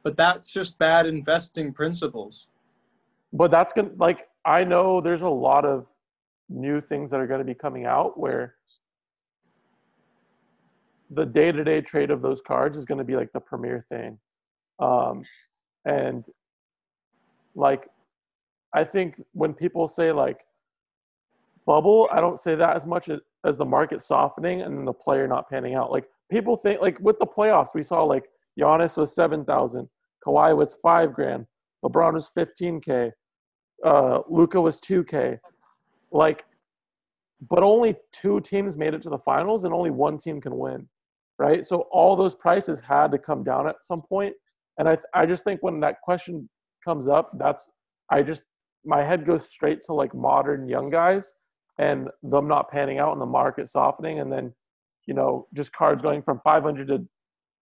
But that's just bad investing principles. but that's gonna like I know there's a lot of new things that are going to be coming out where the day-to-day trade of those cards is going to be like the premier thing um, and like i think when people say like bubble i don't say that as much as, the market softening and the player not panning out like people think like with the playoffs we saw like Giannis was 7000 Kawhi was 5 grand LeBron was 15k uh, Luka was 2K. Like, but only two teams made it to the finals, and only one team can win, right? So all those prices had to come down at some point. And I, I just think when that question comes up, that's I just my head goes straight to like modern young guys and them not panning out and the market softening, and then you know just cards going from 500 to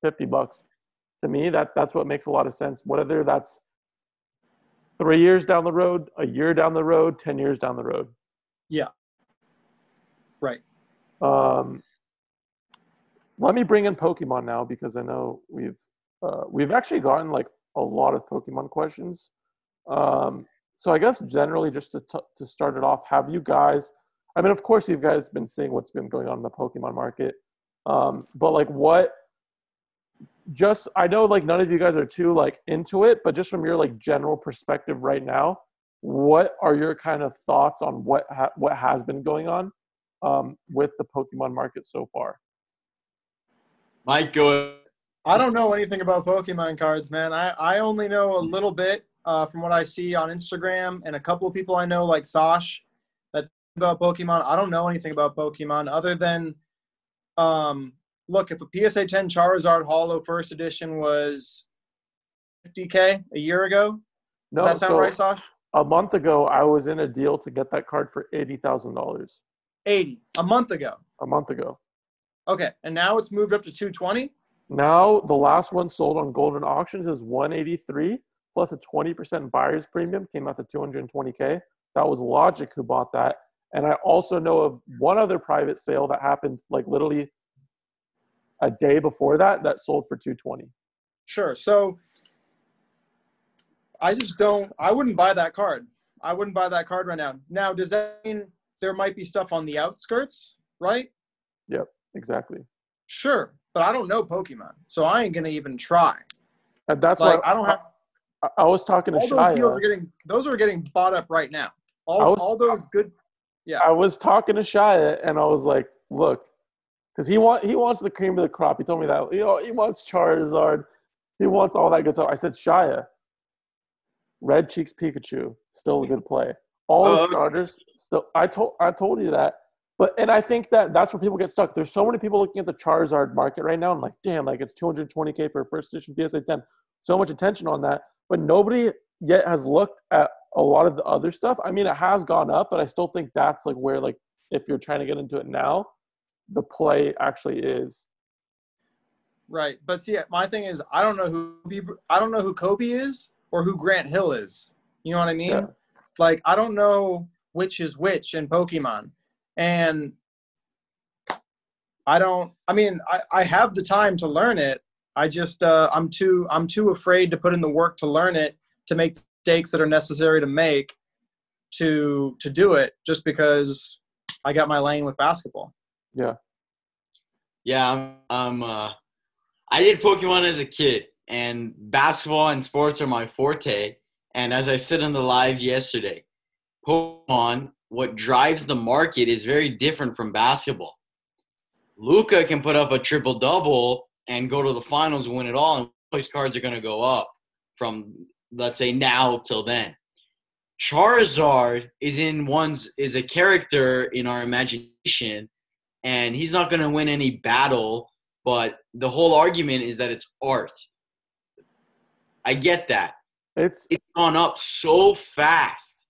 50 bucks. To me, that that's what makes a lot of sense. Whether that's three years down the road, a year down the road, 10 years down the road. Yeah. Right. Um, let me bring in Pokemon now because I know we've uh, we've actually gotten like a lot of Pokemon questions. Um, so I guess generally, just to t- to start it off, have you guys? I mean, of course, you guys been seeing what's been going on in the Pokemon market, um, but like, what? Just I know like none of you guys are too like into it, but just from your like general perspective right now, what are your kind of thoughts on what ha- what has been going on um, with the Pokemon market so far? Mike, go. I don't know anything about Pokemon cards, man. I, I only know a little bit uh, from what I see on Instagram and a couple of people I know, like Sash, that about Pokemon. I don't know anything about Pokemon other than, um, look, if a PSA 10 Charizard Holo First Edition was 50k a year ago, does that sound so right, Sash? A month ago, I was in a deal to get that card for eighty thousand dollars. 80 a month ago. A month ago. Okay, and now it's moved up to 220. Now the last one sold on Goldin Auctions is 183 plus a 20% buyer's premium came out to 220k. That was Logic who bought that. And I also know of one other private sale that happened like literally a day before that that sold for 220. Sure. So I just don't. I wouldn't buy that card. I wouldn't buy that card right now. Now, does that mean there might be stuff on the outskirts, right? Yep, exactly. Sure, but I don't know Pokemon, so I ain't gonna even try. And that's Like why I don't have I, I was talking to all those deals are Shaya. getting those are getting bought up right now. All was- all those good. Yeah. I was talking to Shaya and I was like, look, because he want he wants the cream of the crop. He told me that you know he wants Charizard, he wants all that good stuff. I said, Shaya, Red Cheeks Pikachu, still a good play. All the Oh, starters, still. I told I told you that, but and I think that that's where people get stuck. There's so many people looking at the Charizard market right now. I'm like, damn, like it's 220k for a first edition PSA 10. So much attention on that, but nobody yet has looked at a lot of the other stuff. I mean, it has gone up, but I still think that's like where like if you're trying to get into it now, the play actually is. Right, but see, my thing is, I don't know who I don't know who Kobe is or who Grant Hill is. You know what I mean? Yeah. Like, I don't know which is which in Pokemon, and I don't. I mean, I, I have the time to learn it. I just uh, I'm too I'm too afraid to put in the work to learn it to make the mistakes that are necessary to make to to do it just because I got my lane with basketball. Yeah. Yeah, I'm, I'm uh, I did Pokemon as a kid, and basketball and sports are my forte. And as I said on the live yesterday, Pokemon, what drives the market is very different from basketball. Luka can put up a triple double and go to the finals win it all, and those cards are going to go up from let's say now till then. Charizard is in one's is a character in our imagination and he's not going to win any battle but the whole argument is that it's art i get that. It's it's gone up so fast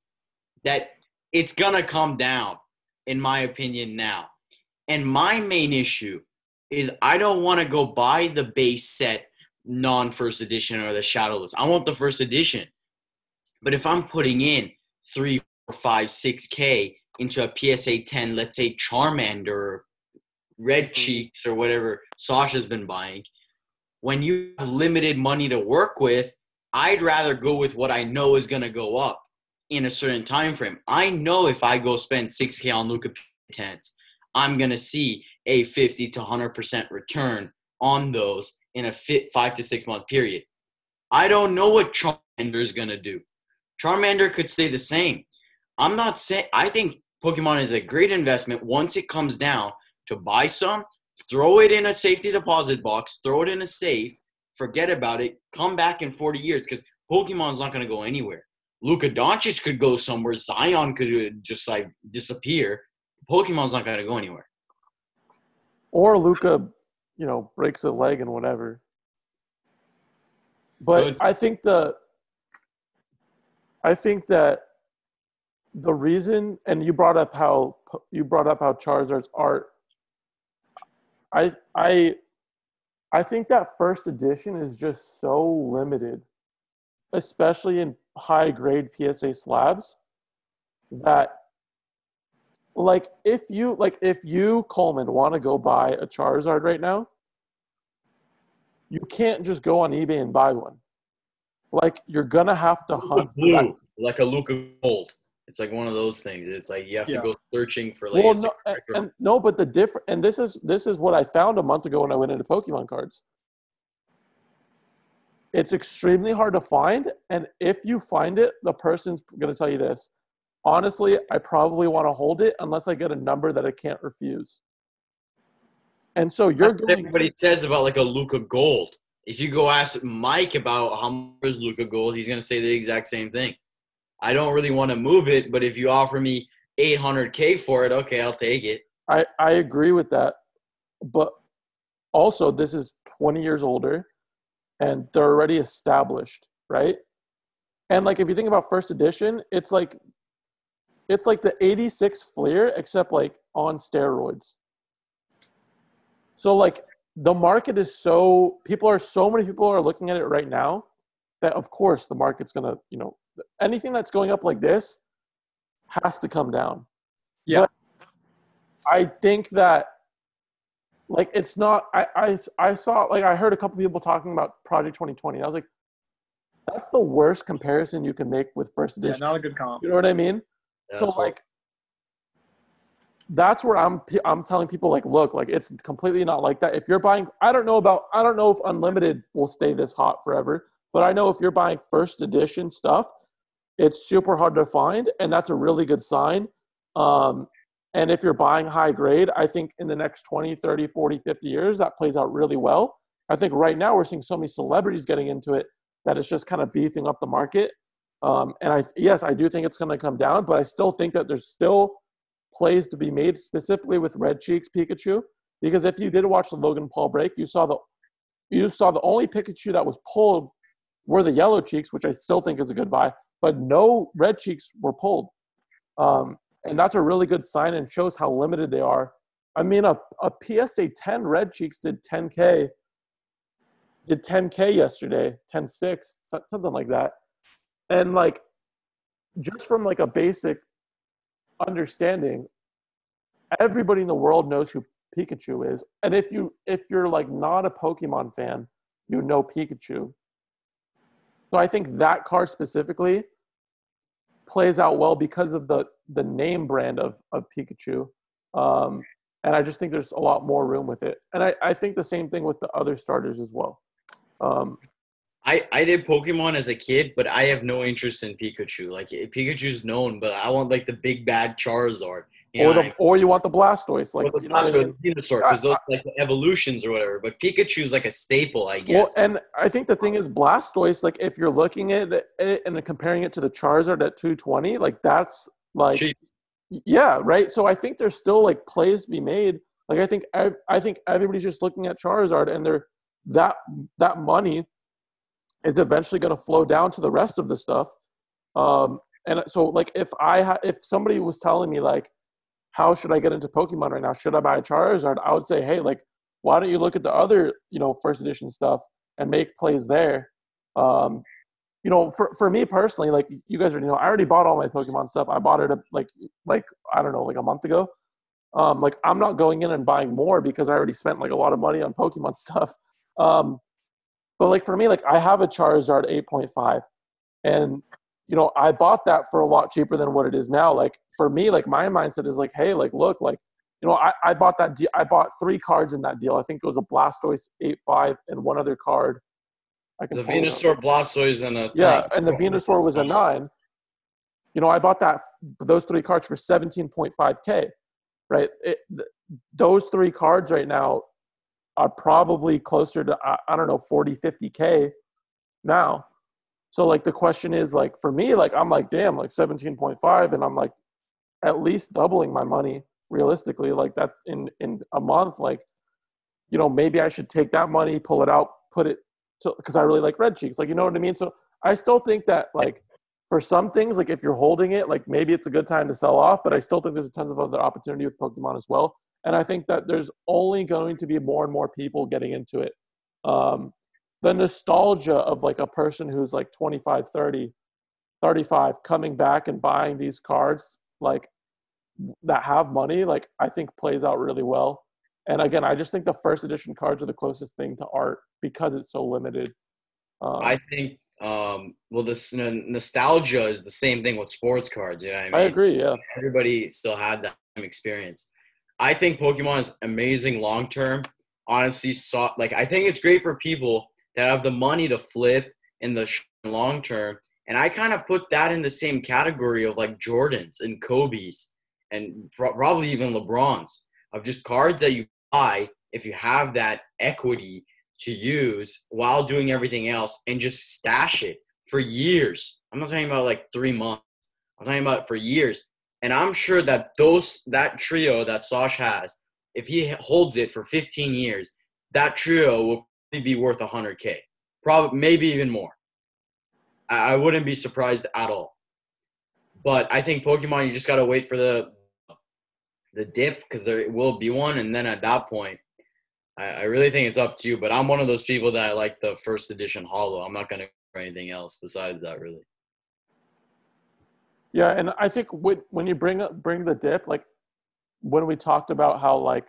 that it's going to come down in my opinion now. And my main issue is i don't want to go buy the base set non first edition or the shadowless. I want the first edition. But if i'm putting in three four five six k into a psa 10 let's say charmander or red mm. cheeks or whatever sasha's been buying when you have limited money to work with i'd rather go with what i know is going to go up in a certain time frame. I know if i go spend 6k on luka 10s i'm going to see a 50 to 100% return on those in a fit five to six month period. I don't know what charmander is going to do. Charmander could stay the same. I'm not saying i think pokemon is a great investment once it comes down to buy some, throw it in a safety deposit box, throw it in a safe, forget about it, come back in 40 years because Pokemon's not going to go anywhere. Luka Doncic could go somewhere. Zion could uh, just like disappear. Pokemon's not going to go anywhere. or Luka, you know, breaks a leg and whatever. But Good. I think the I think that the reason and you brought up how you brought up how Charizard's art I I I think that first edition is just so limited, especially in high grade PSA slabs, that like if you like if you Coleman want to go buy a Charizard right now, you can't just go on eBay and buy one. Like you're gonna have to hunt. Blue, like a Luka Gold. It's like one of those things. It's like you have Yeah. to go searching for like. well, no, and, and no, but the different and this is this is what I found a month ago when I went into Pokemon cards. It's extremely hard to find, and if you find it, the person's going to tell you this. Honestly, I probably want to hold it unless I get a number that I can't refuse. And so you're That's going. everybody says about like a Luka Gold. If you go ask Mike about how much is Luka Gold, he's gonna say the exact same thing. I don't really want to move it, but if you offer me 800k for it, okay, I'll take it. I, I agree with that. But also, this is 20 years older and they're already established, right? And like if you think about first edition, it's like it's like the 86 Fleer except like on steroids. So like the market is so people are so many people are looking at it right now that of course the market's going to, you know, anything that's going up like this has to come down. Yeah. But I think that like it's not I, I I saw like I heard a couple people talking about Project 2020. And I was like, that's the worst comparison you can make with first edition. Yeah, edition. not a good comp. you know what I mean? Yeah, so That's what- like that's where I'm I'm telling people like look like it's completely not like that. If you're buying I don't know about I don't know if unlimited will stay this hot forever, but I know if you're buying first edition stuff, it's super hard to find and that's a really good sign. Um and if you're buying high grade, I think in the next 20, 30, 40, 50 years that plays out really well. I think right now we're seeing so many celebrities getting into it that it's just kind of beefing up the market. Um, and I yes, I do think it's going to come down, but I still think that there's still plays to be made specifically with Red Cheeks Pikachu. Because if you did watch the Logan Paul break, you saw the you saw the only Pikachu that was pulled were the Yellow Cheeks, which I still think is a good buy, but no Red Cheeks were pulled. Um, and that's a really good sign and shows how limited they are. I mean, a, a PSA 10 Red Cheeks did 10K, did 10K yesterday, 10.6, so- something like that. And like, just from like a basic understanding, everybody in the world knows who Pikachu is. And if you if you're like not a Pokemon fan, you know Pikachu. So I think that car specifically plays out well because of the the name brand of of Pikachu. Um, and I just think there's a lot more room with it. And I, I think the same thing with the other starters as well. Um, I, I did Pokemon as a kid, but I have no interest in Pikachu. Like Pikachu's known, but I want like the big bad Charizard. You or the or you want the Blastoise, like you know what I mean? Venusaur, because those like the evolutions or whatever. But Pikachu's like a staple, I Well, guess. and I think the thing is Blastoise, like if you're looking at it and comparing it to the Charizard at 220, like that's like Cheap. yeah, right. So I think there's still like plays to be made. Like I think ev- I think everybody's just looking at Charizard and they're that that money is eventually going to flow down to the rest of the stuff. Um, and so like if I ha- if somebody was telling me like how should I get into Pokemon right now? Should I buy a Charizard? I would say, hey, like why don't you look at the other you know first edition stuff and make plays there um you know for, for me personally like you guys already know i already bought all my pokemon stuff i bought it like like i don't know like a month ago um like i'm not going in and buying more because i already spent like a lot of money on pokemon stuff um but like for me like i have a charizard 8.5 and you know i bought that for a lot cheaper than what it is now like for me like my mindset is like hey like look like you know, I, I bought that. De- I bought three cards in that deal. I think it was a Blastoise eight five and one other card. I the it up. Venusaur, Blastoise, and a Yeah, thing. and the Venusaur was a nine. You know, I bought that those three cards for seventeen point five k. Right, it, th- those three cards right now are probably closer to I, I don't know 40, 50 k now. So like the question is like for me like I'm like damn like seventeen point five and I'm like at least doubling my money realistically like that in in a month like you know maybe I should take that money pull it out put it to because I really like red cheeks like you know what I mean? So I still think that like for some things like if you're holding it like maybe it's a good time to sell off but I still think there's tons of other opportunity with Pokemon as well and I think that there's only going to be more and more people getting into it. Um, the nostalgia of like a person who's like 25 30 35 coming back and buying these cards like that have money like i think plays out really well And again, I just think the first edition cards are the closest thing to art because it's so limited. Um, I think um well this n- nostalgia is the same thing with sports cards, yeah. I, mean, I agree. Yeah. everybody still had that experience. I think Pokemon is amazing long term. Honestly, saw like I think it's great for people that have the money to flip in the long term. And I kind of put that in the same category of like Jordans and Kobe's and pro- probably even LeBron's of just cards that you buy if you have that equity to use while doing everything else and just stash it for years. I'm not talking about like three months. I'm talking about for years. And I'm sure that those that trio that Sosh has, if he holds it for 15 years, that trio will be worth 100k, probably maybe even more. I, I wouldn't be surprised at all. But I think Pokemon, you just gotta wait for the the dip because there will be one, and then at that point, I, I really think it's up to you. But I'm one of those people that I like the first edition Holo. I'm not gonna for anything else besides that, really. Yeah, and I think when when you bring up bring the dip, like when we talked about how like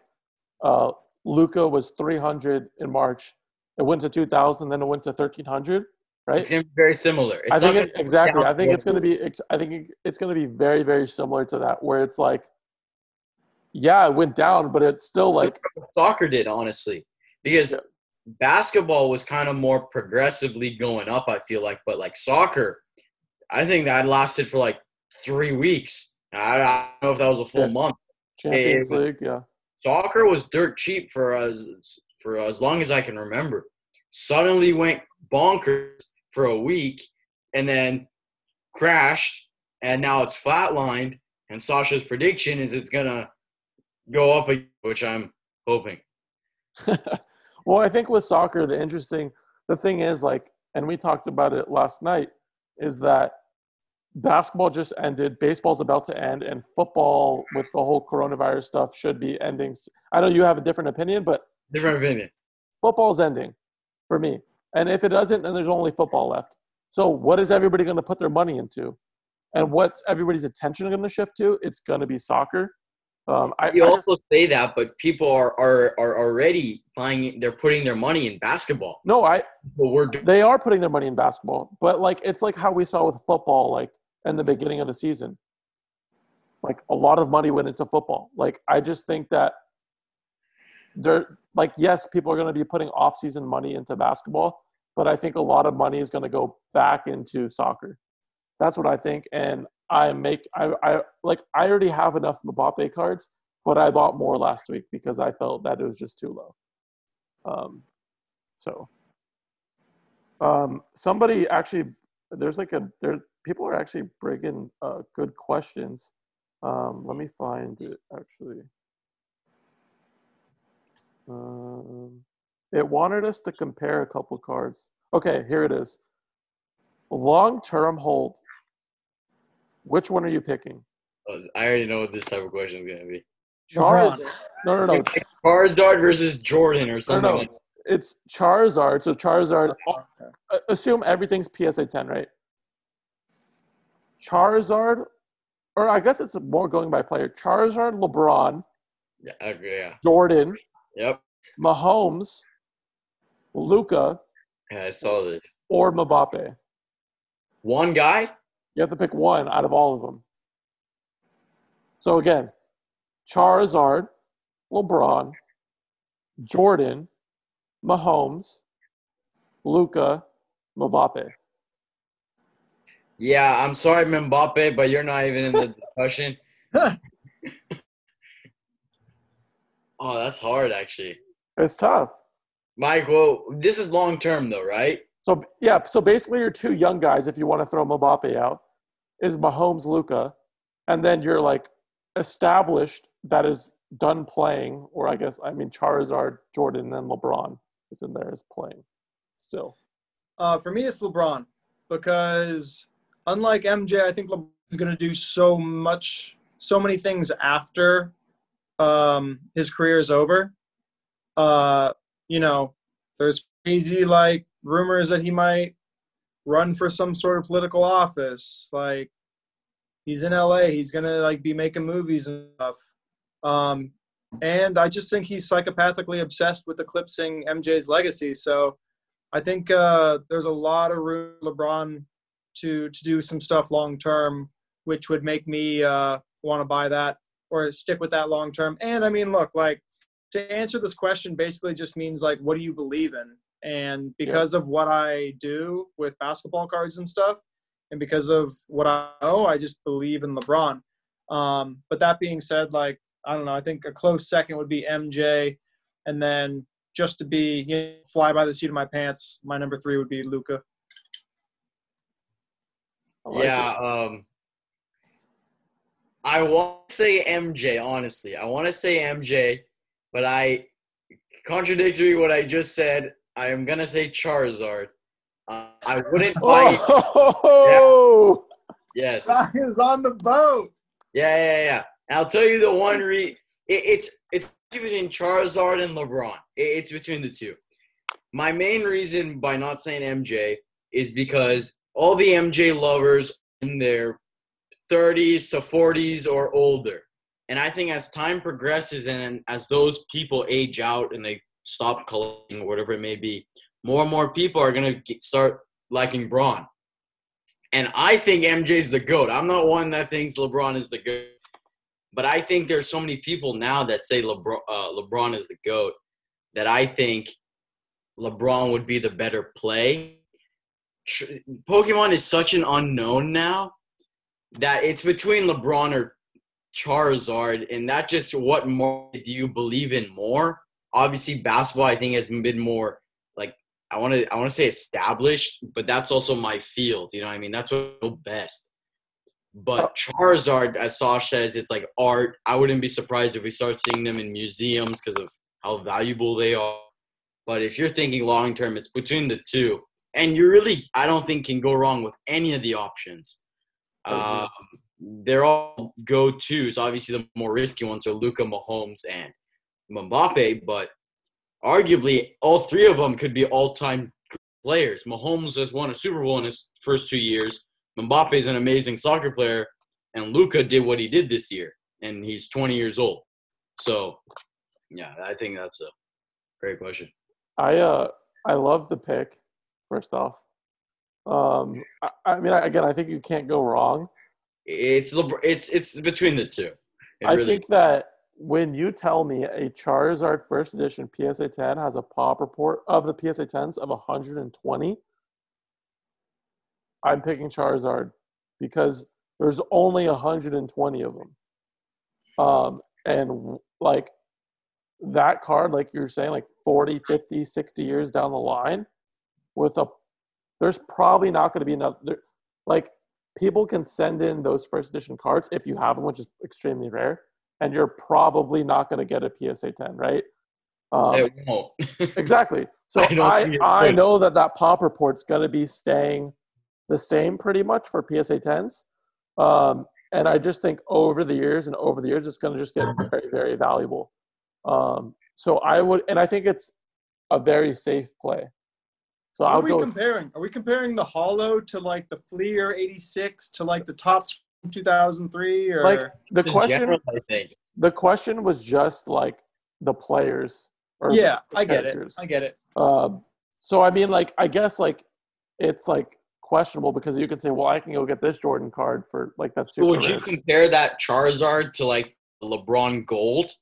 uh Luka was 300 in March, it went to 2000, then it went to 1300, right? It's gonna be very similar. It's I think it, exactly. I think it's going to be. I think it's going to be very, very similar to that, where it's like, yeah, it went down, but it's still like, soccer did honestly because Yeah. basketball was kind of more progressively going up i feel like but like soccer i think that lasted for like three weeks i, I don't know if that was a full Yeah. month Champions it- League, yeah, soccer was dirt cheap for as for as long as i can remember suddenly went bonkers for a week and then crashed and now it's flatlined and sasha's prediction is it's gonna go up which i'm hoping well, I think with soccer, the interesting, the thing is like, and we talked about it last night, is that basketball just ended, baseball's about to end, and football with the whole coronavirus stuff should be ending. I know you have a different opinion, but different opinion football's ending for me. And if it doesn't, then there's only football left. So what is everybody going to put their money into? And what's everybody's attention going to shift to? It's going to be soccer. Um, I, you I also just- say that, but people are, are are already buying. They're putting their money in basketball. no, I But we're doing they are putting their money in basketball, but like it's like how we saw with football, like in the beginning of the season. Like a lot of money went into football. Like I just think that there, like yes, people are going to be putting off-season money into basketball, but I think a lot of money is going to go back into soccer. That's what I think, and I make I I like I already have enough Mbappe cards, but I bought more last week because I felt that it was just too low. Um, so um, somebody actually, there's like a there. People are actually bringing uh, good questions. Um, let me find it actually. Um, it wanted us to compare a couple cards. Okay, here it is. Long-term hold. Oh, Which one are you picking? I already know what this type of question is gonna be. Charizard. No, no, no. Like Charizard versus Jordan or something. no. like It's Charizard. So Charizard. Assume everything's PSA 10, right? Charizard, or I guess it's more going by player. Charizard, LeBron, Yeah, okay, yeah. Jordan, Yep. Mahomes, Luka, Yeah, I saw this. or Mbappe. One guy? You have to pick one out of all of them. So again, Charizard, LeBron, Jordan, Mahomes, Luka, Mbappe. Yeah, I'm sorry, Mbappe, but you're not even in the discussion. Oh, that's hard, actually. It's tough. Mike, well, this is long term, though, right? So yeah, so basically your two young guys, if you want to throw Mbappe out, is Mahomes, Luka, and then you're like established that is done playing, or I guess I mean Charizard, Jordan, and LeBron is in there is playing still. Uh, for me, it's LeBron because unlike MJ, I think LeBron's going to do so much, so many things after um, his career is over. Uh, you know, there's crazy like rumors that he might run for some sort of political office. Like he's in LA, he's gonna like be making movies and stuff. Um, and I just think he's psychopathically obsessed with eclipsing MJ's legacy. So I think uh, there's a lot of room for LeBron to to do some stuff long term, which would make me uh, want to buy that or stick with that long term. And I mean, look, like to answer this question basically just means like, what do you believe in? And because yeah. of what I do with basketball cards and stuff, and because of what I know, I just believe in LeBron. Um, but that being said, like I don't know, I think a close second would be MJ, and then just to be you know, fly by the seat of my pants, my number three would be Luka. Like yeah, um, I want to say MJ. Honestly, I want to say MJ, but I contradictory what I just said. I am gonna say Charizard. Uh, I wouldn't buy. Oh, yeah. yes. Ryan's on the boat. Yeah, yeah, yeah. And I'll tell you the one re. It, it's it's between Charizard and LeBron. It, it's between the two. My main reason by not saying MJ is because all the MJ lovers in their 30s to 40s or older. And I think as time progresses and as those people age out and they stop collecting or whatever it may be, more and more people are going to start liking Braun. And I think MJ's the GOAT. I'm not one that thinks LeBron is the GOAT. But I think there's so many people now that say LeBron, uh, LeBron is the GOAT that I think LeBron would be the better play. Pokemon is such an unknown now that it's between LeBron or Charizard, and that just what more do you believe in more? Obviously, basketball I think has been more like I want to I want to say established, but that's also my field. You know what I mean? That's what I best. But oh. Charizard, as Sash says, it's like art. I wouldn't be surprised if we start seeing them in museums because of how valuable they are. But if you're thinking long term, it's between the two. And you really, I don't think, can go wrong with any of the options. Um, they're all go tos. Obviously, the more risky ones are Luka, Mahomes, and Mbappe. But arguably, all three of them could be all time players. Mahomes has won a Super Bowl in his first two years. Mbappe is an amazing soccer player, and Luka did what he did this year, and he's 20 years old. So, yeah, I think that's a great question. I uh I love the pick. First off, um, I, I mean, again, I think you can't go wrong. It's it's it's between the two. It I really think that when you tell me a Charizard first edition PSA 10 has a pop report of the PSA 10s of 120, I'm picking Charizard because there's only 120 of them. Um, and like that card, like you're saying, like 40, 50, 60 years down the line, with a, there's probably not going to be enough. There, like people can send in those first edition cards if you have them, which is extremely rare, and you're probably not going to get a PSA 10, right? Um, it won't. exactly. So I, I, I know that that pop report's going to be staying the same pretty much for PSA 10s. Um, and I just think over the years and over the years, it's going to just get very, very valuable. Um, so I would, and I think it's a very safe play. So are we go, comparing? Are we comparing the Holo to like the Fleer '86 to like the Topps 2003? Or like the question? General, the question was just like the players. or. yeah, the I get it. I get it. Um, so I mean, like, I guess like it's like questionable because you can say, well, I can go get this Jordan card for like that's super. So would you compare that Charizard to like LeBron Gold,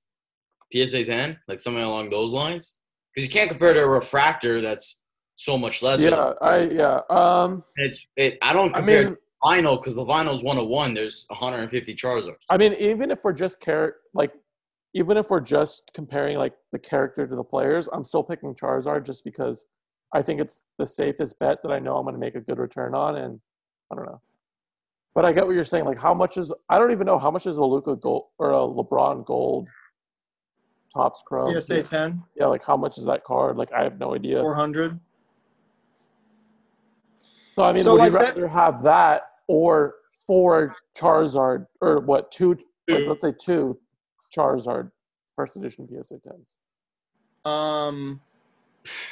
PSA 10, like something along those lines? Because you can't compare to a refractor that's so much less. Yeah, I yeah. Um, it's it. I don't compare I mean, vinyl because the vinyl's one of one. There's 150 Charizards. I mean, even if we're just care like, even if we're just comparing like the character to the players, I'm still picking Charizard just because I think it's the safest bet that I know I'm going to make a good return on, and I don't know. But I get what you're saying. Like, how much is? I don't even know how much is a Luka Gold or a LeBron Gold Topps Chrome. PSA yeah. ten. Yeah, like how much is that card? Like, I have no idea. Four hundred. So I mean, so would like you rather that, have that or four Charizard or what two? Like, let's say two Charizard first edition PSA tens. Um,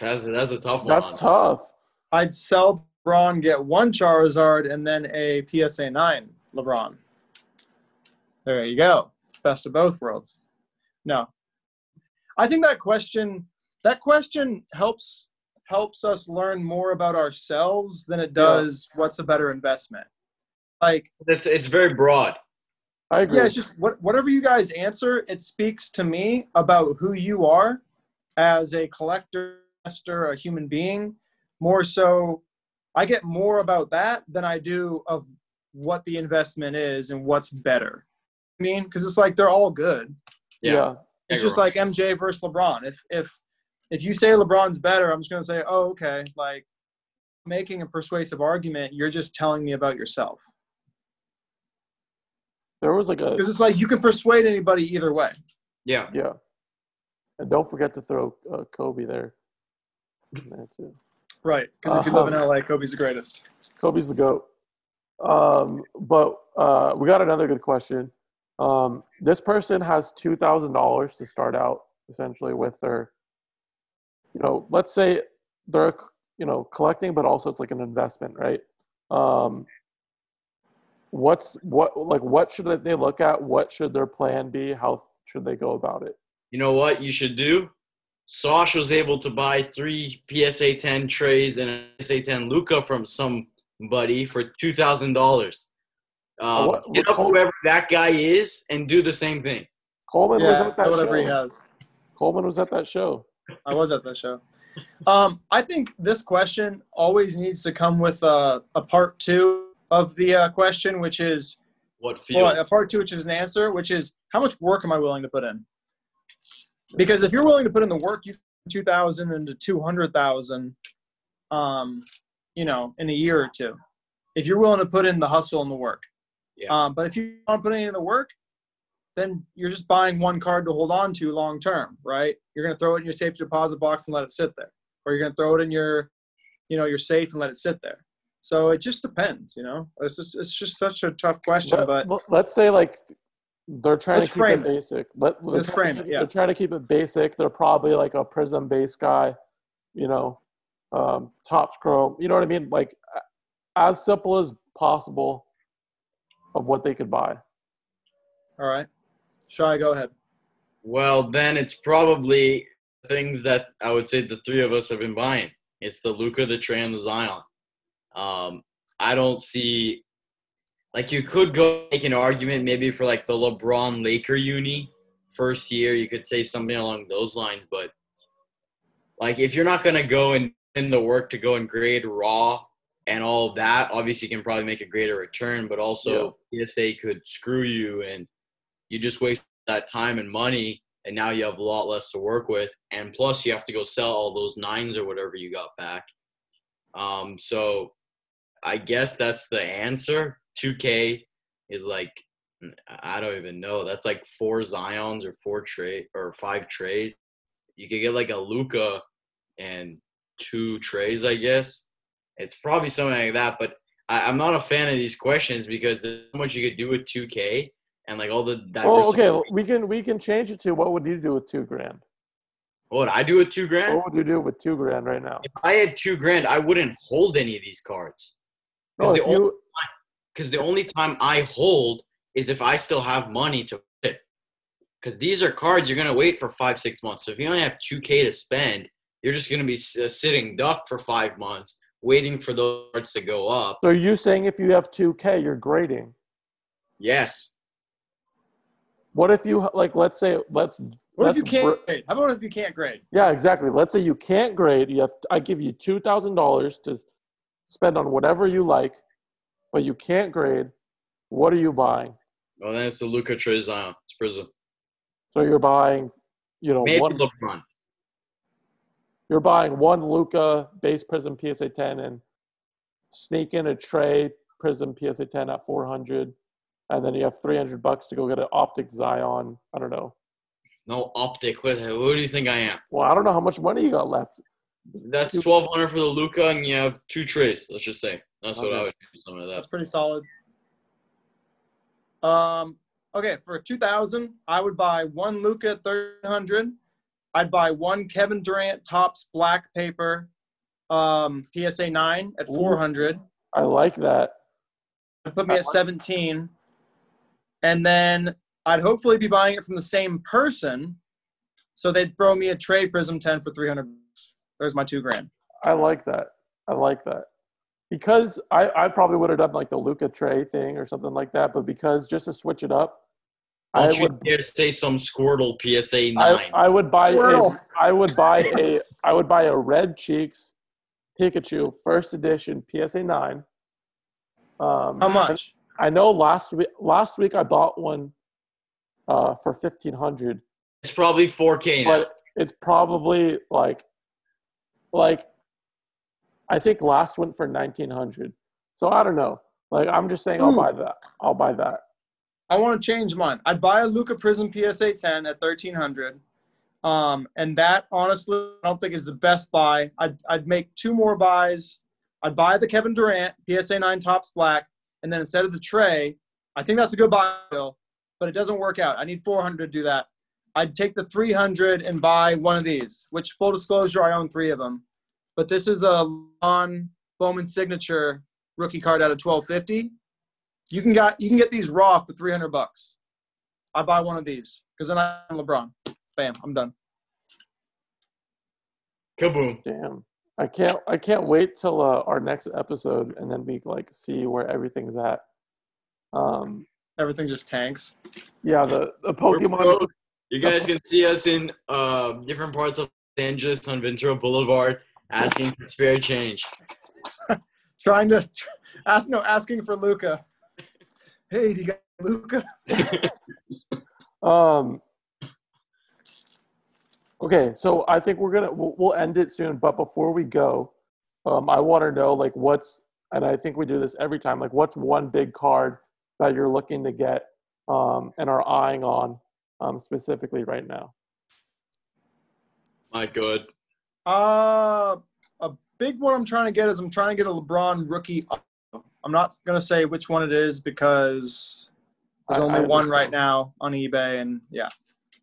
that's a, that's a tough one. That's tough. I'd sell LeBron, get one Charizard, and then a PSA nine LeBron. There you go. Best of both worlds. No. I think that question that question helps helps us learn more about ourselves than it does what's a better investment. Like It's it's very broad. I agree. yeah, it's just what whatever you guys answer, it speaks to me about who you are as a collector, investor, a human being. More so, I get more about that than I do of what the investment is and what's better. I mean, because it's like they're all good. yeah. It's just like MJ versus LeBron. If if if you say LeBron's better, I'm just gonna say, oh, okay. Like making a persuasive argument, you're just telling me about yourself. There was like a Because it's like you can persuade anybody either way. yeah. yeah. And don't forget to throw uh, Kobe there. there too. Right. Because if you live in Um, LA, Kobe's the greatest. Kobe's the goat. Um, but uh, we got another good question. Um, this person has two thousand dollars to start out essentially with their, you know, let's say they're you know collecting, but also it's like an investment, right? Um, what's what like what should they look at? What should their plan be? How should they go about it? You know what you should do? Sosh was able to buy three PSA 10 Traes and a PSA 10 Luka from somebody for two thousand dollars. Uh, Um, what- get up Col- whoever that guy is and do the same thing. Coleman was at that whatever he has. Coleman was at that show. I was at that show. Um, I think this question always needs to come with a, a part two of the uh, question, which is What well, a part two, which is an answer, which is how much work am I willing to put in? Because if you're willing to put in the work, you two thousand into two hundred thousand, um, you know, in a year or two. If you're willing to put in the hustle and the work, Yeah. um, but if you aren't putting in the work, then you're just buying one card to hold on to long term, right? You're gonna throw it in your safe deposit box and let it sit there, or you're gonna throw it in your, you know, your safe and let it sit there. So it just depends, you know. It's just, it's just such a tough question, but let- let's say like they're trying to keep it it. basic. Let, they're Let's frame keep- it, yeah. They're trying to keep it basic. They're probably like a prizm based guy, you know, um, top scroll. You know what I mean? Like as simple as possible of what they could buy. all right. Shy, go ahead. Well, then it's probably things that I would say the three of us have been buying. It's the Luka, the Trae, and the Zion. Um, I don't see like you could go make an argument maybe for like the LeBron Laker uni first year. You could say something along those lines, but like if you're not gonna go and in the work to go and grade raw and all that, obviously you can probably make a greater return, but also PSA could screw you and you just waste that time and money and now you have a lot less to work with and plus you have to go sell all those nines or whatever you got back. Um so i guess that's the answer. 2k is like i don't even know. That's like four zions or four Trae or five Traes. You could get like a luka and two Traes i guess. It's probably something like that but I, i'm not a fan of these questions because there's so much you could do with 2k and like all the Oh, okay. diversity. We can we can change it to what would you do with two grand? What would I do with two grand? What would you do with two grand right now? If I had two grand, I wouldn't hold any of these cards. No, Because if the, only, you, 'cause the only time I hold is if I still have money to put. Because these are cards you're going to wait for five, six months. So if you only have 2K to spend, you're just going to be uh, sitting duck for five months waiting for those cards to go up. so are you saying if you have two K, you're grading? Yes. What if you like? Let's say let's. What if you can't br- grade? How about if you can't grade? Yeah, exactly. Let's say you can't grade. You have I give you two thousand dollars to spend on whatever you like, but you can't grade. What are you buying? Well, then it's the Luka Trae Zion. It's Prizm. So you're buying, you know, Maybe one. LeBron. You're buying one Luka base Prizm PSA 10 and sneak in a Trae Prizm PSA 10 at 400, and then you have 300 bucks to go get an optic Zion. I don't know. No optic. What, who do you think I am? Well, I don't know how much money you got left. That's 1200 for the Luka, and you have two Traes, let's just say. That's what I would do. Something like That's pretty solid. Um, okay, for 2000, I would buy one Luka at 300. I'd buy one Kevin Durant Topps black paper um, PSA 9 at Ooh. 400. I like that. That'd put me at 17. And then I'd hopefully be buying it from the same person. So they'd throw me a trade Prizm 10 for 300 bucks. There's my two grand. I like that. I like that. Because I, I probably would have done like the Luka Trae thing or something like that, but because just to switch it up, I Don't you would dare say some Squirtle PSA nine. I would buy a, Squirtle. I would buy a I would buy a red cheeks Pikachu first edition PSA nine. Um, How much? I know last week last week I bought one uh, for fifteen hundred, it's probably 4K now. but it's probably like like I think last went for nineteen hundred. So I don't know. Like I'm just saying I'll buy that. I'll buy that. I want to change mine. I'd buy a Luka Prizm PSA 10 at 1300. Um, and that honestly, I don't think is the best buy. I'd, I'd make two more buys. I'd buy the Kevin Durant PSA 9 Topps Black, and then instead of the Trae, I think that's a good buy, Bill, but it doesn't work out. I need 400 to do that. I'd take the 300 and buy one of these, which full disclosure, I own three of them. But this is a Lon Bowman signature rookie card out of 1250. You can got you can get these raw for 300 bucks. I buy one of these because then I'm LeBron. Bam, I'm done. Kaboom. Damn. I can't I can't wait till uh, our next episode and then we like see where everything's at. Um Everything just tanks. yeah, the, the Pokemon broke. You guys can see us in um, different parts of Los Angeles on Ventura Boulevard asking for spare change. Trying to ask no asking for Luka. Hey, do you got Luka? um Okay, so I think we're gonna we'll, we'll end it soon. But before we go, um, I want to know like what's and I think we do this every time. Like, what's one big card that you're looking to get um, and are eyeing on um, specifically right now? My good. Uh, a big one I'm trying to get is I'm trying to get a LeBron rookie. I'm not gonna say which one it is because there's I- only I one right now on eBay, and yeah.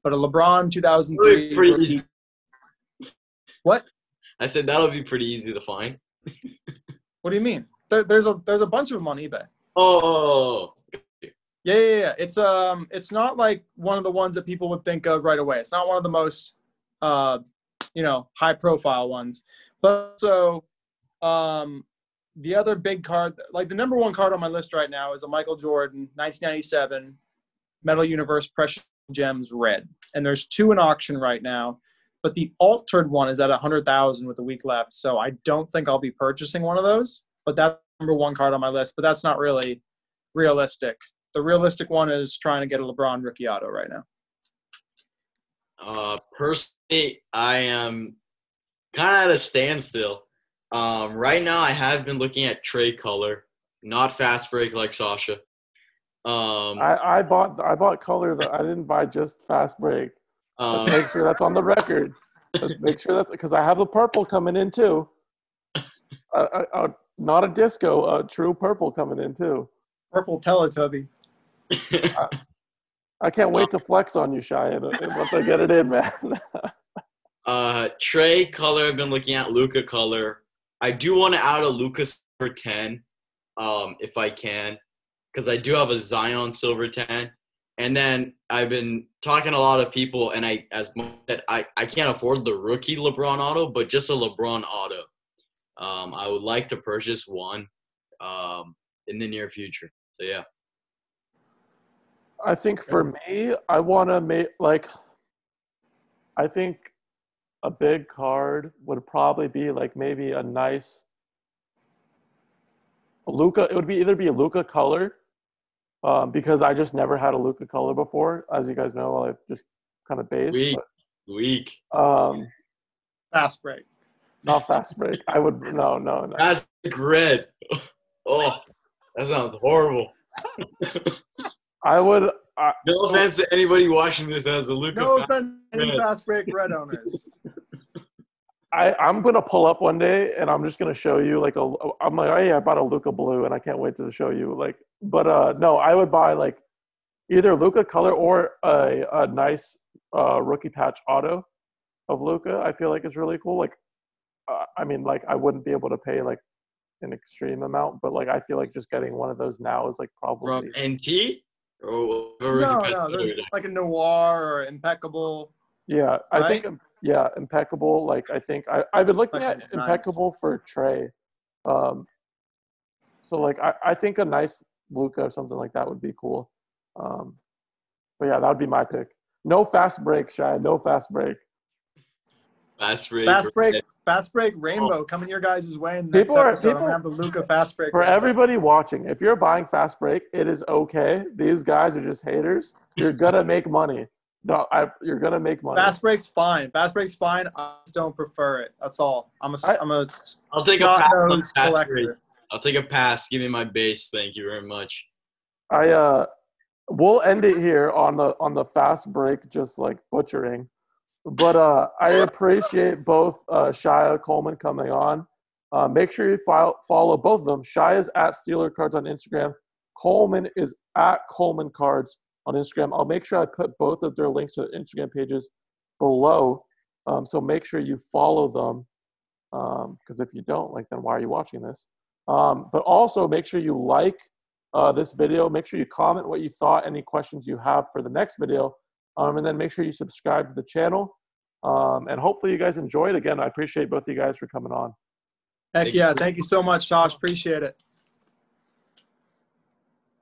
But a LeBron 2003 pretty rookie. easy. What? I said that'll be pretty easy to find. What do you mean? There, there's a there's a bunch of them on eBay. Oh, Yeah, yeah, yeah. It's um, it's not like one of the ones that people would think of right away. It's not one of the most, uh, you know, high profile ones. But so, um, the other big card, like the number one card on my list right now, is a Michael Jordan 1997 Metal Universe Precious Gems Red, and there's two in auction right now. But the altered one is at a hundred thousand with a week left, so I don't think I'll be purchasing one of those. But that's number one card on my list. But that's not really realistic. The realistic one is trying to get a LeBron rookie auto right now. Uh, personally, I am kind of at a standstill. Um, right now, I have been looking at Trae Color, not fast break like Sasha. Um, I, I bought I bought color that I didn't buy just fast break. um, Let's make sure that's on the record. Let's make sure that's because I have the purple coming in too. Uh, uh, uh, not a disco, a true purple coming in too. Purple Teletubby. I can't wait to flex on you, Cheyenne, uh, once I get it in, man. uh, Trae Color, I've been looking at Luka Color. I do want to add a Lucas for 10, um, if I can, because I do have a Zion Silver 10. And then I've been talking to a lot of people, and I, as much that I, I can't afford the rookie LeBron auto, but just a LeBron auto. Um, I would like to purchase one um, in the near future. So yeah, I think for me, I want to make like. I think a big card would probably be like maybe a nice. Luka, it would be either be a Luka color, um, because I just never had a Luka color before. As you guys know, I just kind of base. weak, weak. Um, Fast break. not fast break. I would no no no. That's red. Oh, that sounds horrible. I would. I, No offense to anybody watching this as a Luka No offense to any fast break red owners. I, I'm gonna pull up one day and I'm just gonna show you like a. I'm like, oh yeah, I bought a Luka blue and I can't wait to show you like. But uh, no, I would buy like either Luka color or a, a nice uh, rookie patch auto of Luka. I feel like is really cool. Like, uh, I mean, like I wouldn't be able to pay like an extreme amount, but like I feel like just getting one of those now is like from probably. NT or no, no, there's like a noir or impeccable. Yeah, I think um, yeah, impeccable. Like I think I I've been looking at impeccable for Trae. Um, so like I, I think a nice Luka or something like that would be cool. Um, but yeah, that would be my pick. No fast break, Shy. No fast break. Fast break. Fast break. Fast break. Rainbow oh. coming your guys' way in the people next are, episode. People, I'm have the Luka fast break. For everybody watching, if you're buying fast break, it is okay. These guys are just haters. You're gonna make money. No, I, you're gonna make money. Fast break's fine. Fast break's fine. I just don't prefer it. That's all. I'm a. I, am a. I'll take a pass. on fast collector. I'll take a pass. Give me my base. Thank you very much. I uh, we'll end it here on the on the fast break, just like butchering. But uh, I appreciate both uh, Shaya Coleman coming on. Uh, make sure you file, follow both of them. Shaya is at Steeler Cards on Instagram. Coleman is at Coleman Cards on Instagram. I'll make sure I put both of their links to Instagram pages below. Um, so make sure you follow them. Because um, if you don't, like, then why are you watching this? Um, but also make sure you like uh, this video. Make sure you comment what you thought, any questions you have for the next video. Um, and then make sure you subscribe to the channel. Um, and hopefully you guys enjoyed. Again, I appreciate both of you guys for coming on. Heck yeah. Thank you so much, Josh. Appreciate it.